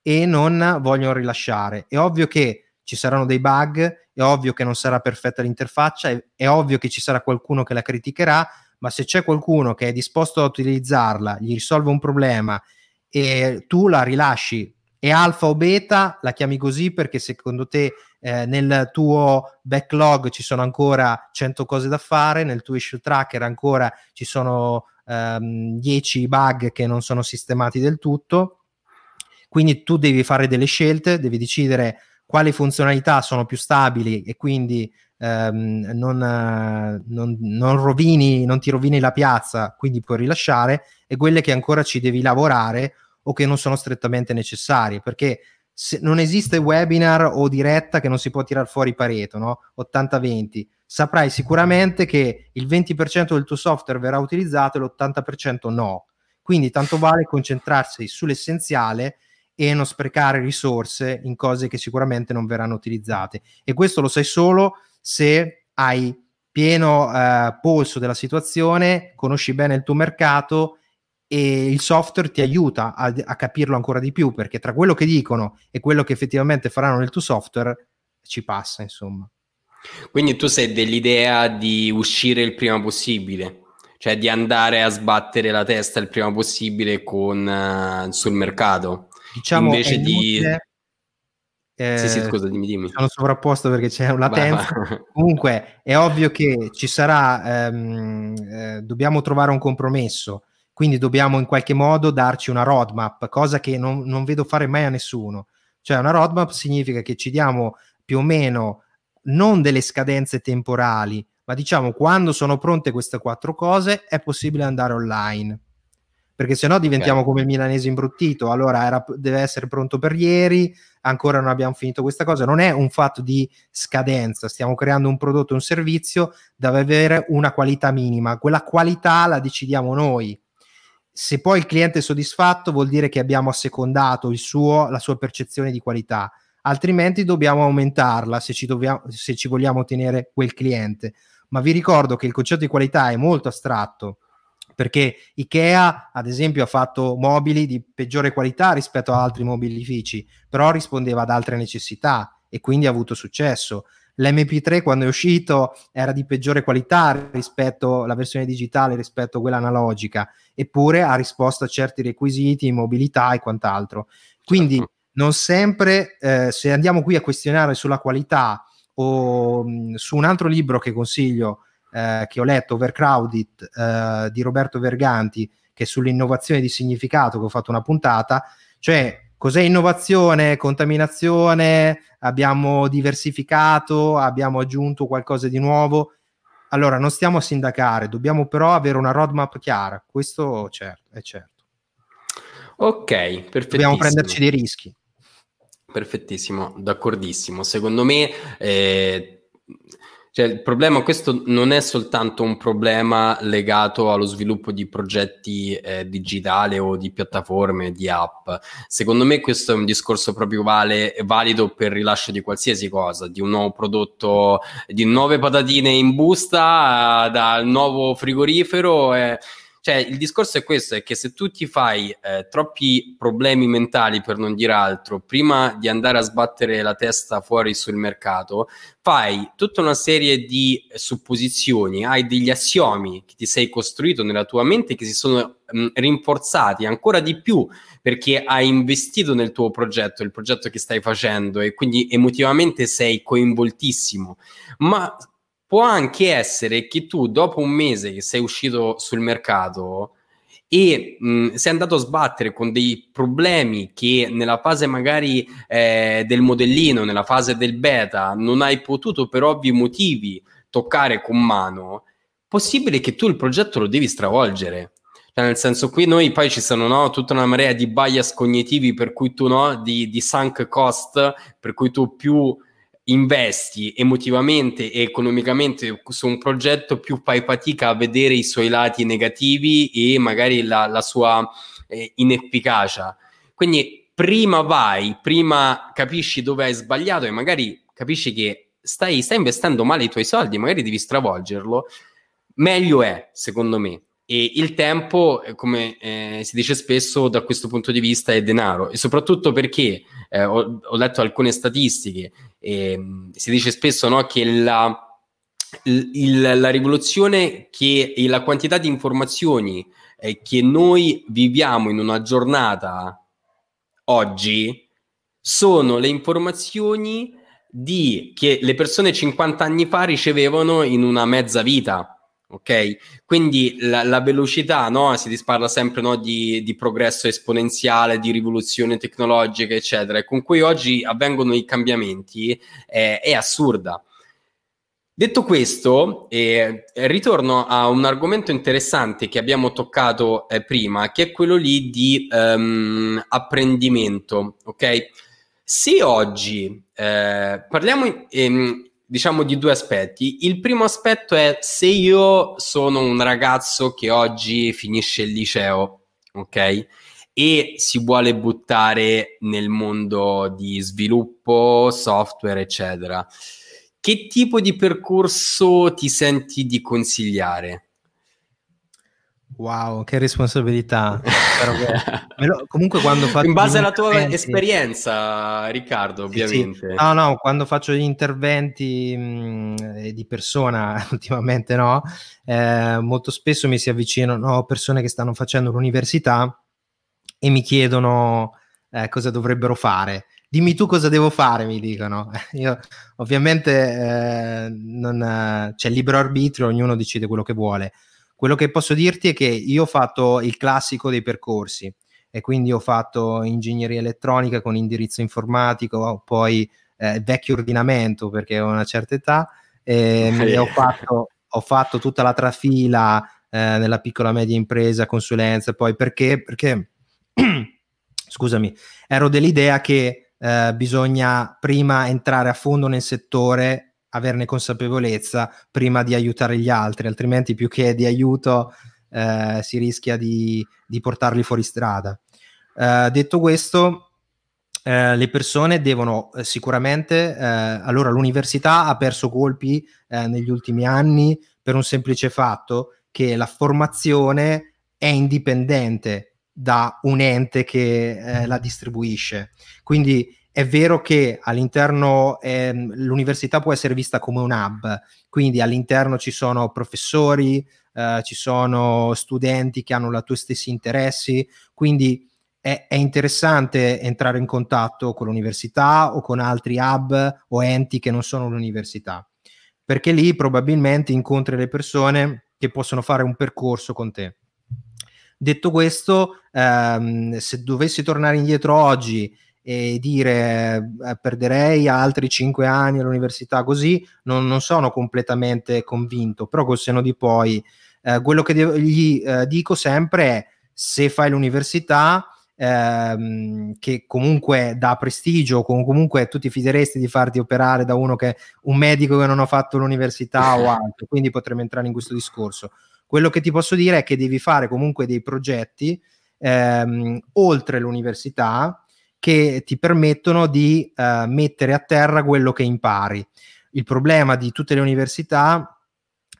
e non vogliono rilasciare. È ovvio che ci saranno dei bug, è ovvio che non sarà perfetta l'interfaccia, è, è ovvio che ci sarà qualcuno che la criticherà, ma se c'è qualcuno che è disposto a utilizzarla, gli risolve un problema e tu la rilasci è alfa o beta, la chiami così perché secondo te eh, nel tuo backlog ci sono ancora 100 cose da fare, nel tuo issue tracker ancora ci sono ehm, 10 bug che non sono sistemati del tutto. Quindi tu devi fare delle scelte, devi decidere quali funzionalità sono più stabili e quindi ehm, non, non, non, rovini, non ti rovini la piazza, quindi puoi rilasciare, e quelle che ancora ci devi lavorare o che non sono strettamente necessarie, perché non esiste webinar o diretta che non si può tirare fuori Pareto, no? 80-20. Saprai sicuramente che il 20% del tuo software verrà utilizzato e l'80% no. Quindi tanto vale concentrarsi sull'essenziale e non sprecare risorse in cose che sicuramente non verranno utilizzate. E questo lo sai solo se hai pieno eh, polso della situazione, conosci bene il tuo mercato e il software ti aiuta a, a, capirlo ancora di più perché tra quello che dicono e quello che effettivamente faranno nel tuo software ci passa insomma. Quindi tu sei dell'idea di uscire il prima possibile, cioè di andare a sbattere la testa il prima possibile con, uh, sul mercato, diciamo invece di... Eh, sì, sì, scusa, dimmi, dimmi. Sono sovrapposto perché c'è una latenza. Comunque è ovvio che ci sarà, ehm, eh, dobbiamo trovare un compromesso quindi dobbiamo in qualche modo darci una roadmap, cosa che non, non vedo fare mai a nessuno. Cioè una roadmap significa che ci diamo più o meno non delle scadenze temporali, ma diciamo quando sono pronte queste quattro cose è possibile andare online. Perché se no diventiamo okay. come il milanese imbruttito, allora era, deve essere pronto per ieri, ancora non abbiamo finito questa cosa. Non è un fatto di scadenza, stiamo creando un prodotto, un servizio, deve avere una qualità minima. Quella qualità la decidiamo noi se poi il cliente è soddisfatto vuol dire che abbiamo assecondato suo, la sua percezione di qualità, altrimenti dobbiamo aumentarla se ci, dobbiamo, se ci vogliamo ottenere quel cliente. Ma vi ricordo che il concetto di qualità è molto astratto perché IKEA, ad esempio, ha fatto mobili di peggiore qualità rispetto ad altri mobilifici, però rispondeva ad altre necessità e quindi ha avuto successo l'MP3 quando è uscito era di peggiore qualità rispetto alla versione digitale rispetto a quella analogica, eppure ha risposto a certi requisiti, mobilità e quant'altro. Quindi certo. non sempre, eh, se andiamo qui a questionare sulla qualità o mh, su un altro libro che consiglio, eh, che ho letto, Overcrowded, eh, di Roberto Verganti, che è sull'innovazione di significato, che ho fatto una puntata, cioè Cos'è innovazione? Contaminazione? Abbiamo diversificato? Abbiamo aggiunto qualcosa di nuovo? Allora, non stiamo a sindacare, dobbiamo però avere una roadmap chiara. Questo certo, è certo. Ok, perfetto. Dobbiamo prenderci dei rischi. Perfettissimo, d'accordissimo. Secondo me eh, cioè, il problema, questo non è soltanto un problema legato allo sviluppo di progetti eh, digitali o di piattaforme, di app. Secondo me questo è un discorso proprio vale, valido per il rilascio di qualsiasi cosa, di un nuovo prodotto, di nuove patatine in busta, uh, dal nuovo frigorifero. Eh, Cioè, il discorso è questo, è che se tu ti fai eh, troppi problemi mentali, per non dire altro, prima di andare a sbattere la testa fuori sul mercato, fai tutta una serie di supposizioni, hai degli assiomi che ti sei costruito nella tua mente che si sono mh, rinforzati ancora di più perché hai investito nel tuo progetto, il progetto che stai facendo e quindi emotivamente sei coinvoltissimo. Ma può anche essere che tu dopo un mese che sei uscito sul mercato e mh, sei andato a sbattere con dei problemi che nella fase magari eh, del modellino, nella fase del beta, non hai potuto per ovvi motivi toccare con mano, possibile che tu il progetto lo devi stravolgere. Cioè, nel senso, qui noi poi ci sono no, tutta una marea di bias cognitivi per cui tu no, di, di sunk cost, per cui tu più investi emotivamente e economicamente su un progetto, più fai fatica a vedere i suoi lati negativi e magari la, la sua eh, inefficacia. Quindi prima vai, prima capisci dove hai sbagliato e magari capisci che stai, stai investendo male i tuoi soldi, magari devi stravolgerlo, meglio è, secondo me. E il tempo, eh, come eh, si dice spesso, da questo punto di vista è denaro. E soprattutto perché eh, ho, ho, letto alcune statistiche, e, mm, si dice spesso no, che la, il, la rivoluzione che, la quantità di informazioni eh, che noi viviamo in una giornata oggi sono le informazioni di, che le persone 50 anni fa ricevevano in una mezza vita ok? Quindi la, la velocità, no? Si parla sempre no, di, di, progresso esponenziale, di rivoluzione tecnologica, eccetera, e con cui oggi avvengono i cambiamenti eh, è assurda. Detto questo, eh, ritorno a un argomento interessante che abbiamo toccato eh, prima, che è quello lì di um, apprendimento, ok? Se oggi eh, parliamo... Ehm, diciamo di due aspetti. Il primo aspetto è se io sono un ragazzo che oggi finisce il liceo, ok? E si vuole buttare nel mondo di sviluppo, software, eccetera. Che tipo di percorso ti senti di consigliare? Wow, che responsabilità. lo, comunque quando faccio... In base alla tua esperienza, Riccardo, ovviamente. Sì, sì. No, no, quando faccio gli interventi mh, eh, di persona, ultimamente no, eh, molto spesso mi si avvicinano persone che stanno facendo l'università e mi chiedono eh, cosa dovrebbero fare. Dimmi tu cosa devo fare, mi dicono. Io ovviamente eh, non, c'è libero arbitrio, ognuno decide quello che vuole quello che posso dirti è che io ho fatto il classico dei percorsi e quindi ho fatto ingegneria elettronica con indirizzo informatico, poi eh, vecchio ordinamento perché ho una certa età e, e ho, fatto, ho, fatto, tutta la trafila eh, nella piccola media impresa, consulenza, poi perché, perché scusami, ero dell'idea che eh, bisogna prima entrare a fondo nel settore averne consapevolezza prima di aiutare gli altri, altrimenti più che di aiuto eh, si rischia di, di, portarli fuori strada. Eh, detto questo, eh, le persone devono eh, sicuramente, eh, allora l'università ha perso colpi eh, negli ultimi anni per un semplice fatto che la formazione è indipendente da un ente che la distribuisce. Quindi è vero che all'interno ehm, l'università può essere vista come un hub, quindi all'interno ci sono professori, eh, ci sono studenti che hanno i tuoi stessi interessi, quindi è, è, interessante entrare in contatto con l'università o con altri hub o enti che non sono l'università, perché lì probabilmente incontri le persone che possono fare un percorso con te. Detto questo, ehm, se dovessi tornare indietro oggi e dire eh, perderei altri cinque anni all'università così, non, non, sono completamente convinto, però col seno di poi eh, quello che devo, gli eh, dico sempre è se fai l'università ehm, che comunque dà prestigio, comunque tu ti fideresti di farti operare da uno che un medico che non ha fatto l'università o altro, quindi potremmo entrare in questo discorso. Quello che ti posso dire è che devi fare comunque dei progetti ehm, oltre l'università che ti permettono di uh, mettere a terra quello che impari. Il problema di tutte le università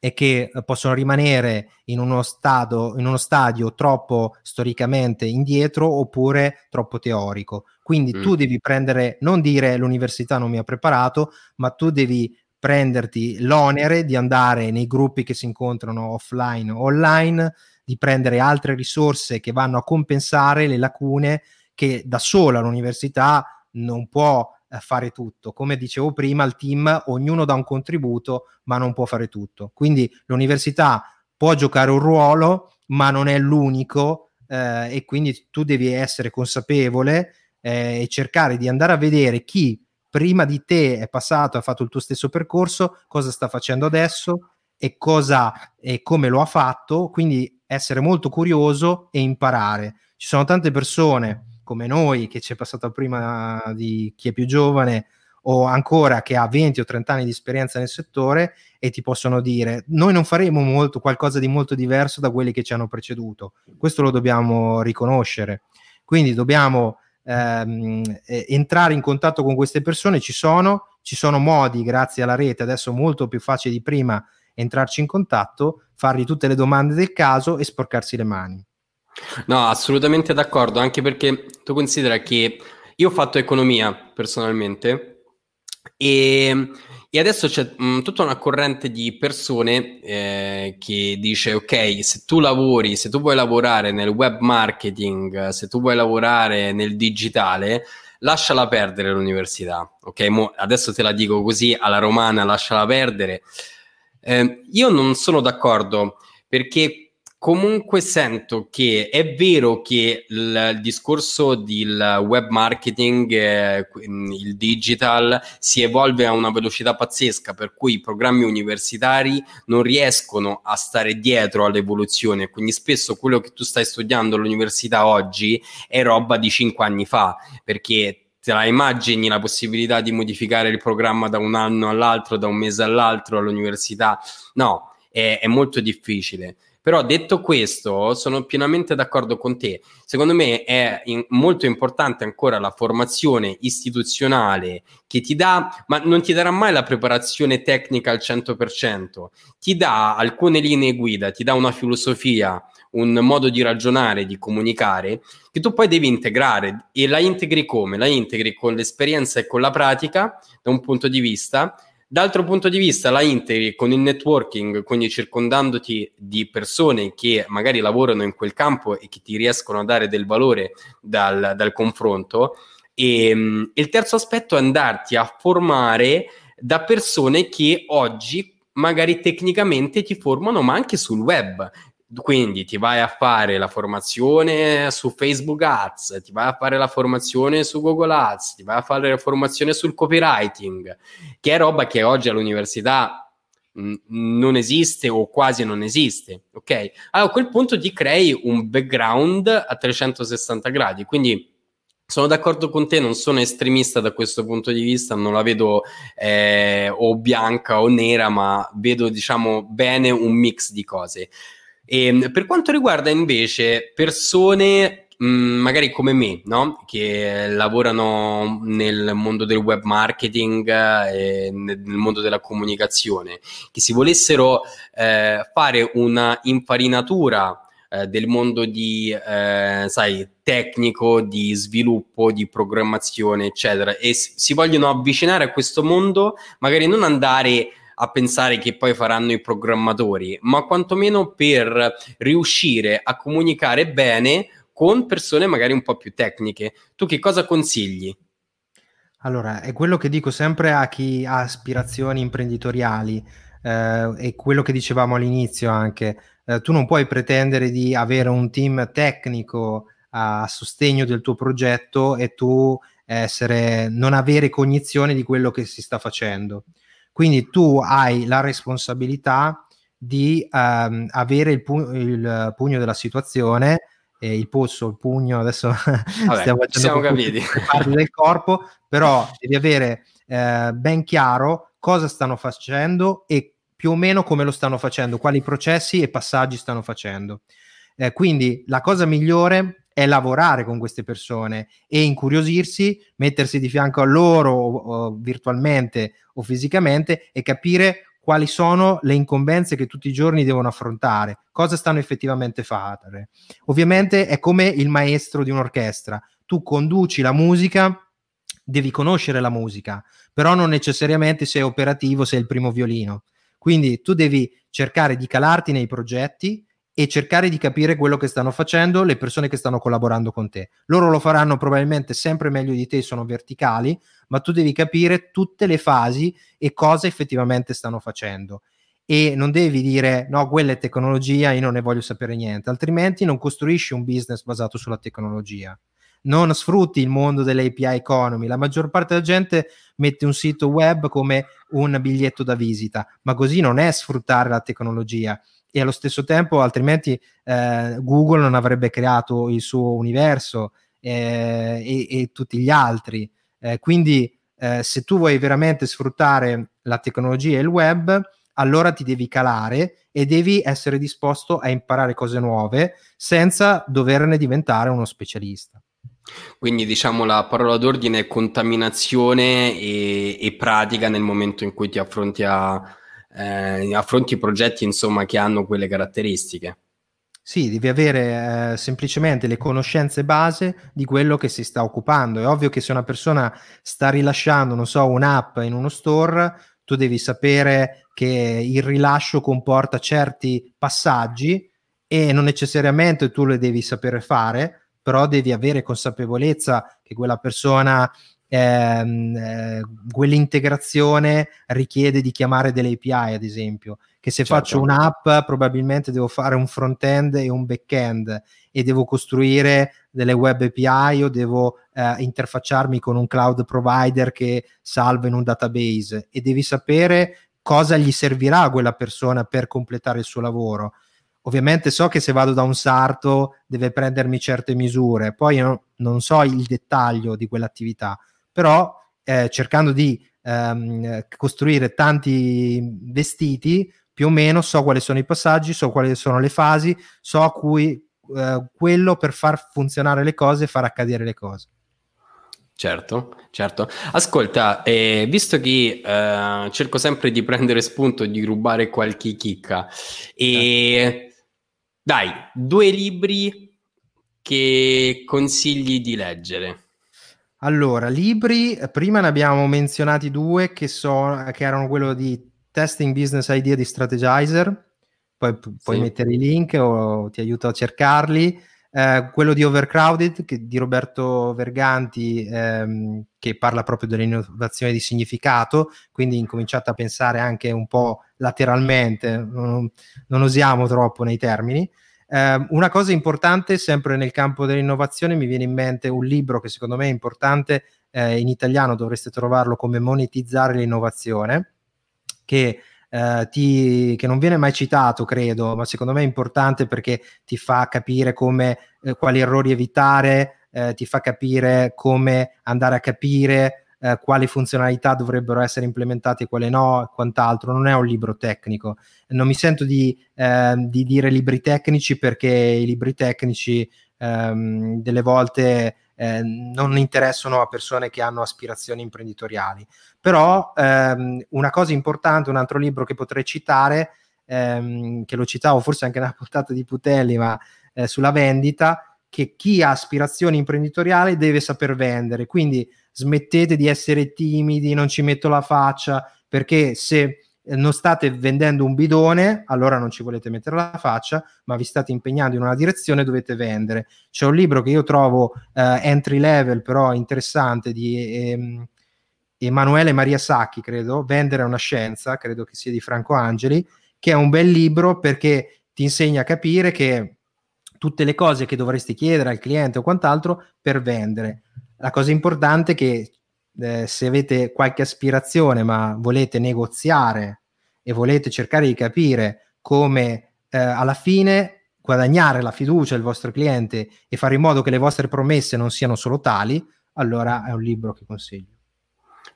e che eh, possono rimanere in uno, stato, in uno stadio troppo storicamente indietro oppure troppo teorico. Quindi mm. tu devi prendere, non dire l'università non mi ha preparato, ma tu devi prenderti l'onere di andare nei gruppi che si incontrano offline o online, di prendere altre risorse che vanno a compensare le lacune che da sola l'università non può eh, fare tutto. Come dicevo prima, il team ognuno dà un contributo, ma non può fare tutto. Quindi l'università può giocare un ruolo, ma non è l'unico eh, e quindi tu devi essere consapevole eh, e cercare di andare a vedere chi prima di te è passato, ha fatto il tuo stesso percorso, cosa sta facendo adesso e cosa e come lo ha fatto, quindi essere molto curioso e imparare. Ci sono tante persone come noi, che ci è passato prima di chi è più giovane, o ancora che ha 20 o 30 anni di esperienza nel settore e ti possono dire noi non faremo molto, qualcosa di molto diverso da quelli che ci hanno preceduto. Questo lo dobbiamo riconoscere. Quindi dobbiamo ehm, entrare in contatto con queste persone, ci sono, ci sono modi grazie alla rete, adesso molto più facile di prima entrarci in contatto, fargli tutte le domande del caso e sporcarsi le mani. No, assolutamente d'accordo, anche perché tu considera che io ho fatto economia personalmente e, e adesso c'è mh, tutta una corrente di persone eh, che dice ok, se tu lavori, se tu vuoi lavorare nel web marketing, se tu vuoi lavorare nel digitale, lasciala perdere l'università, ok? Mo adesso te la dico così alla romana, lasciala perdere. Eh, io non sono d'accordo perché comunque sento che è vero che il, il discorso del web marketing, eh, il digital, si evolve a una velocità pazzesca, per cui i programmi universitari non riescono a stare dietro all'evoluzione. Quindi spesso quello che tu stai studiando all'università oggi è roba di cinque anni fa, perché te la immagini la possibilità di modificare il programma da un anno all'altro, da un mese all'altro all'università? No, è, è molto difficile. Però detto questo, sono pienamente d'accordo con te. Secondo me è in, molto importante ancora la formazione istituzionale che ti dà, ma non ti darà mai la preparazione tecnica al 100%, ti dà alcune linee guida, ti dà una filosofia, un modo di ragionare, di comunicare, che tu poi devi integrare e la integri come? La integri con l'esperienza e con la pratica da un punto di vista D'altro punto di vista la integri con il networking, quindi circondandoti di persone che magari lavorano in quel campo e che ti riescono a dare del valore dal, dal confronto. E, ehm, il terzo aspetto è andarti a formare da persone che oggi magari tecnicamente ti formano, ma anche sul web. Quindi ti vai a fare la formazione su Facebook Ads, ti vai a fare la formazione su Google Ads, ti vai a fare la formazione sul copywriting, che è roba che oggi all'università mh, non esiste o quasi non esiste, ok? Allora a quel punto ti crei un background a 360 gradi, quindi sono d'accordo con te, non sono estremista da questo punto di vista, non la vedo eh, o bianca o nera, ma vedo diciamo bene un mix di cose. E, ehm, per quanto riguarda invece persone mh, magari come me, no? che lavorano nel mondo del web marketing e nel mondo della comunicazione, che si volessero eh, fare una infarinatura eh, del mondo di, eh, sai, tecnico, di sviluppo, di programmazione, eccetera, e si vogliono avvicinare a questo mondo, magari non andare a pensare che poi faranno i programmatori, ma quantomeno per riuscire a comunicare bene con persone magari un po' più tecniche. Tu che cosa consigli? Allora, è quello che dico sempre a chi ha aspirazioni imprenditoriali, eh, e quello che dicevamo all'inizio anche, eh, tu non puoi pretendere di avere un team tecnico a sostegno del tuo progetto e tu essere, non avere cognizione di quello che si sta facendo. Quindi tu hai la responsabilità di um, avere il, pu- il, pugno della situazione, eh, il polso, il pugno, adesso Vabbè, stiamo facendo capiti. parti del corpo, però devi avere eh, ben chiaro cosa stanno facendo e più o meno come lo stanno facendo, quali processi e passaggi stanno facendo. Eh, quindi la cosa migliore è lavorare con queste persone e incuriosirsi, mettersi di fianco a loro o, o virtualmente o fisicamente e capire quali sono le incombenze che tutti i giorni devono affrontare, cosa stanno effettivamente fare. Ovviamente è come il maestro di un'orchestra, tu conduci la musica, devi conoscere la musica, però non necessariamente sei operativo, sei il primo violino. Quindi tu devi cercare di calarti nei progetti e cercare di capire quello che stanno facendo le persone che stanno collaborando con te. Loro lo faranno probabilmente sempre meglio di te, sono verticali, ma tu devi capire tutte le fasi e cosa effettivamente stanno facendo. E non devi dire no, quella è tecnologia, io non ne voglio sapere niente, altrimenti non costruisci un business basato sulla tecnologia. Non sfrutti il mondo dell'API economy. La maggior parte della gente mette un sito web come un biglietto da visita, ma così non è sfruttare la tecnologia e allo stesso tempo altrimenti eh, Google non avrebbe creato il suo universo eh, e, e, tutti gli altri. Eh, quindi eh, se tu vuoi veramente sfruttare la tecnologia e il web, allora ti devi calare e devi essere disposto a imparare cose nuove senza doverne diventare uno specialista. Quindi diciamo la parola d'ordine è contaminazione e, e pratica nel momento in cui ti affronti a, eh, affronti progetti insomma, che hanno quelle caratteristiche. Sì, devi avere eh, semplicemente le conoscenze base di quello che si sta occupando. È ovvio che se una persona sta rilasciando, non so, un'app in uno store, tu devi sapere che il rilascio comporta certi passaggi e non necessariamente tu le devi sapere fare, però devi avere consapevolezza che quella persona ehm, eh, quell'integrazione richiede di chiamare delle API, ad esempio, che se certo. faccio un'app probabilmente devo fare un front-end e un back-end e devo costruire delle web API o devo eh, interfacciarmi con un cloud provider che salva in un database e devi sapere cosa gli servirà a quella persona per completare il suo lavoro. Ovviamente so che se vado da un sarto deve prendermi certe misure, poi no, non so il dettaglio di quell'attività, però eh, cercando di ehm, costruire tanti vestiti, più o meno so quali sono i passaggi, so quali sono le fasi, so a cui eh, quello per far funzionare le cose far accadere le cose. Certo, certo. Ascolta, eh, visto che eh, cerco sempre di prendere spunto di rubare qualche chicca, e dai, due libri che consigli di leggere. Allora, libri, prima ne abbiamo menzionati due che, so, che erano quello di Testing Business Idea di Strategizer, poi pu- puoi mettere i link o ti aiuto a cercarli. Eh, quello di Overcrowded che, di Roberto Verganti ehm, che parla proprio dell'innovazione di significato, quindi incominciate a pensare anche un po' lateralmente, non, non usiamo troppo nei termini. Eh, una cosa importante, sempre nel campo dell'innovazione, mi viene in mente un libro che secondo me è importante, eh, in italiano dovreste trovarlo come Monetizzare l'innovazione, che, eh, ti, che non viene mai citato, credo, ma secondo me è importante perché ti fa capire come, eh, quali errori evitare, eh, ti fa capire come andare a capire eh, quali funzionalità dovrebbero essere implementate e quali no, quant'altro. Non è un libro tecnico. Non mi sento di, eh, di dire libri tecnici perché i libri tecnici ehm, delle volte eh, non interessano a persone che hanno aspirazioni imprenditoriali. Però ehm, una cosa importante, un altro libro che potrei citare, ehm, che lo citavo forse anche nella puntata di Putelli, ma eh, sulla vendita, che chi ha aspirazioni imprenditoriali deve saper vendere. Quindi smettete di essere timidi, non ci metto la faccia, perché se non state vendendo un bidone, allora non ci volete mettere la faccia, ma vi state impegnando in una direzione, dovete vendere. C'è un libro che io trovo eh, entry level, però interessante, di ehm, Emanuele Maria Sacchi, credo, Vendere è una scienza, credo che sia di Franco Angeli, che è un bel libro perché ti insegna a capire che tutte le cose che dovresti chiedere al cliente o quant'altro per vendere la cosa importante è che eh, se avete qualche aspirazione ma volete negoziare e volete cercare di capire come eh, alla fine guadagnare la fiducia del vostro cliente e fare in modo che le vostre promesse non siano solo tali, allora è un libro che consiglio.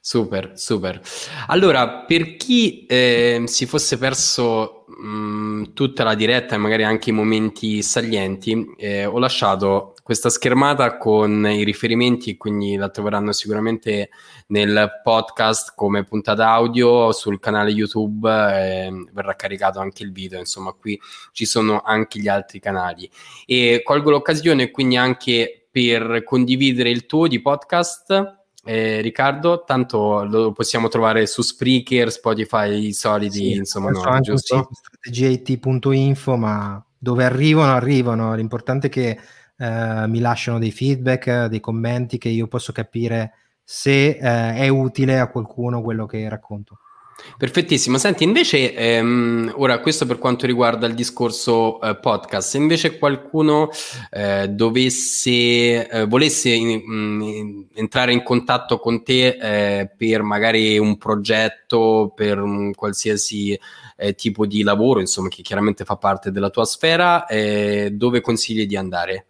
Super, super. Allora, per chi eh, si fosse perso mh, mm, tutta la diretta e magari anche i momenti salienti, eh, ho lasciato questa schermata con i riferimenti quindi la troveranno sicuramente nel podcast come puntata audio sul canale YouTube, eh, verrà caricato anche il video, insomma qui ci sono anche gli altri canali. E colgo l'occasione quindi anche per condividere il tuo di podcast eh, Riccardo, tanto lo possiamo trovare su Spreaker, Spotify, i soliti, sì, insomma, no, anche giusto? strategiat.info, ma dove arrivano, arrivano. L'importante è che eh, mi lasciano dei feedback, dei commenti che io posso capire se eh, è utile a qualcuno quello che racconto. Perfettissimo. Senti, invece, ehm, ora questo per quanto riguarda il discorso eh, podcast, se invece qualcuno eh, dovesse, eh, volesse in, in, entrare in contatto con te eh, per magari un progetto, per un qualsiasi eh, tipo di lavoro, insomma, che chiaramente fa parte della tua sfera, eh, dove consigli di andare?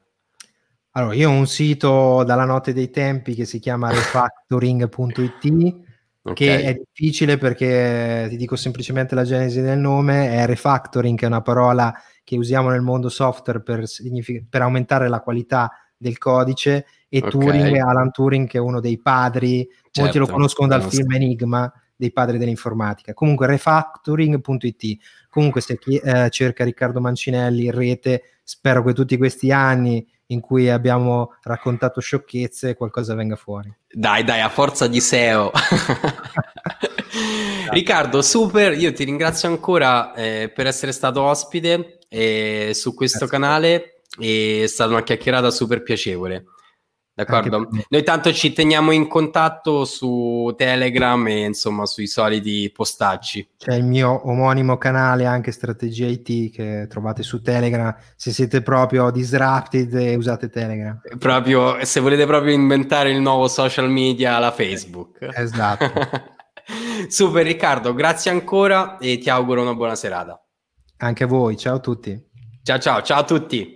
Allora, io ho un sito dalla notte dei tempi che si chiama refactoring.it Okay. che è difficile perché ti dico semplicemente la genesi del nome, è refactoring, che è una parola che usiamo nel mondo software per, per aumentare la qualità del codice, e okay. Turing, Alan Turing, che è uno dei padri, certo, molti lo certo, conoscono dal film Enigma, dei padri dell'informatica. Comunque refactoring.it. Comunque se chi eh, cerca Riccardo Mancinelli in rete, spero che tutti questi anni in cui abbiamo raccontato sciocchezze qualcosa venga fuori. Dai, dai, a forza di SEO. Riccardo, super, io ti ringrazio ancora eh, per essere stato ospite eh, su questo Grazie. canale, è stata una chiacchierata super piacevole. D'accordo? Noi tanto ci teniamo in contatto su Telegram e insomma sui soliti postacci. C'è il mio omonimo canale anche Strategia IT che trovate su Telegram se siete proprio disrupted e usate Telegram. Proprio se volete proprio inventare il nuovo social media la Facebook. Esatto. Super Riccardo, grazie ancora e ti auguro una buona serata. Anche a voi, ciao a tutti. Ciao ciao, ciao a tutti.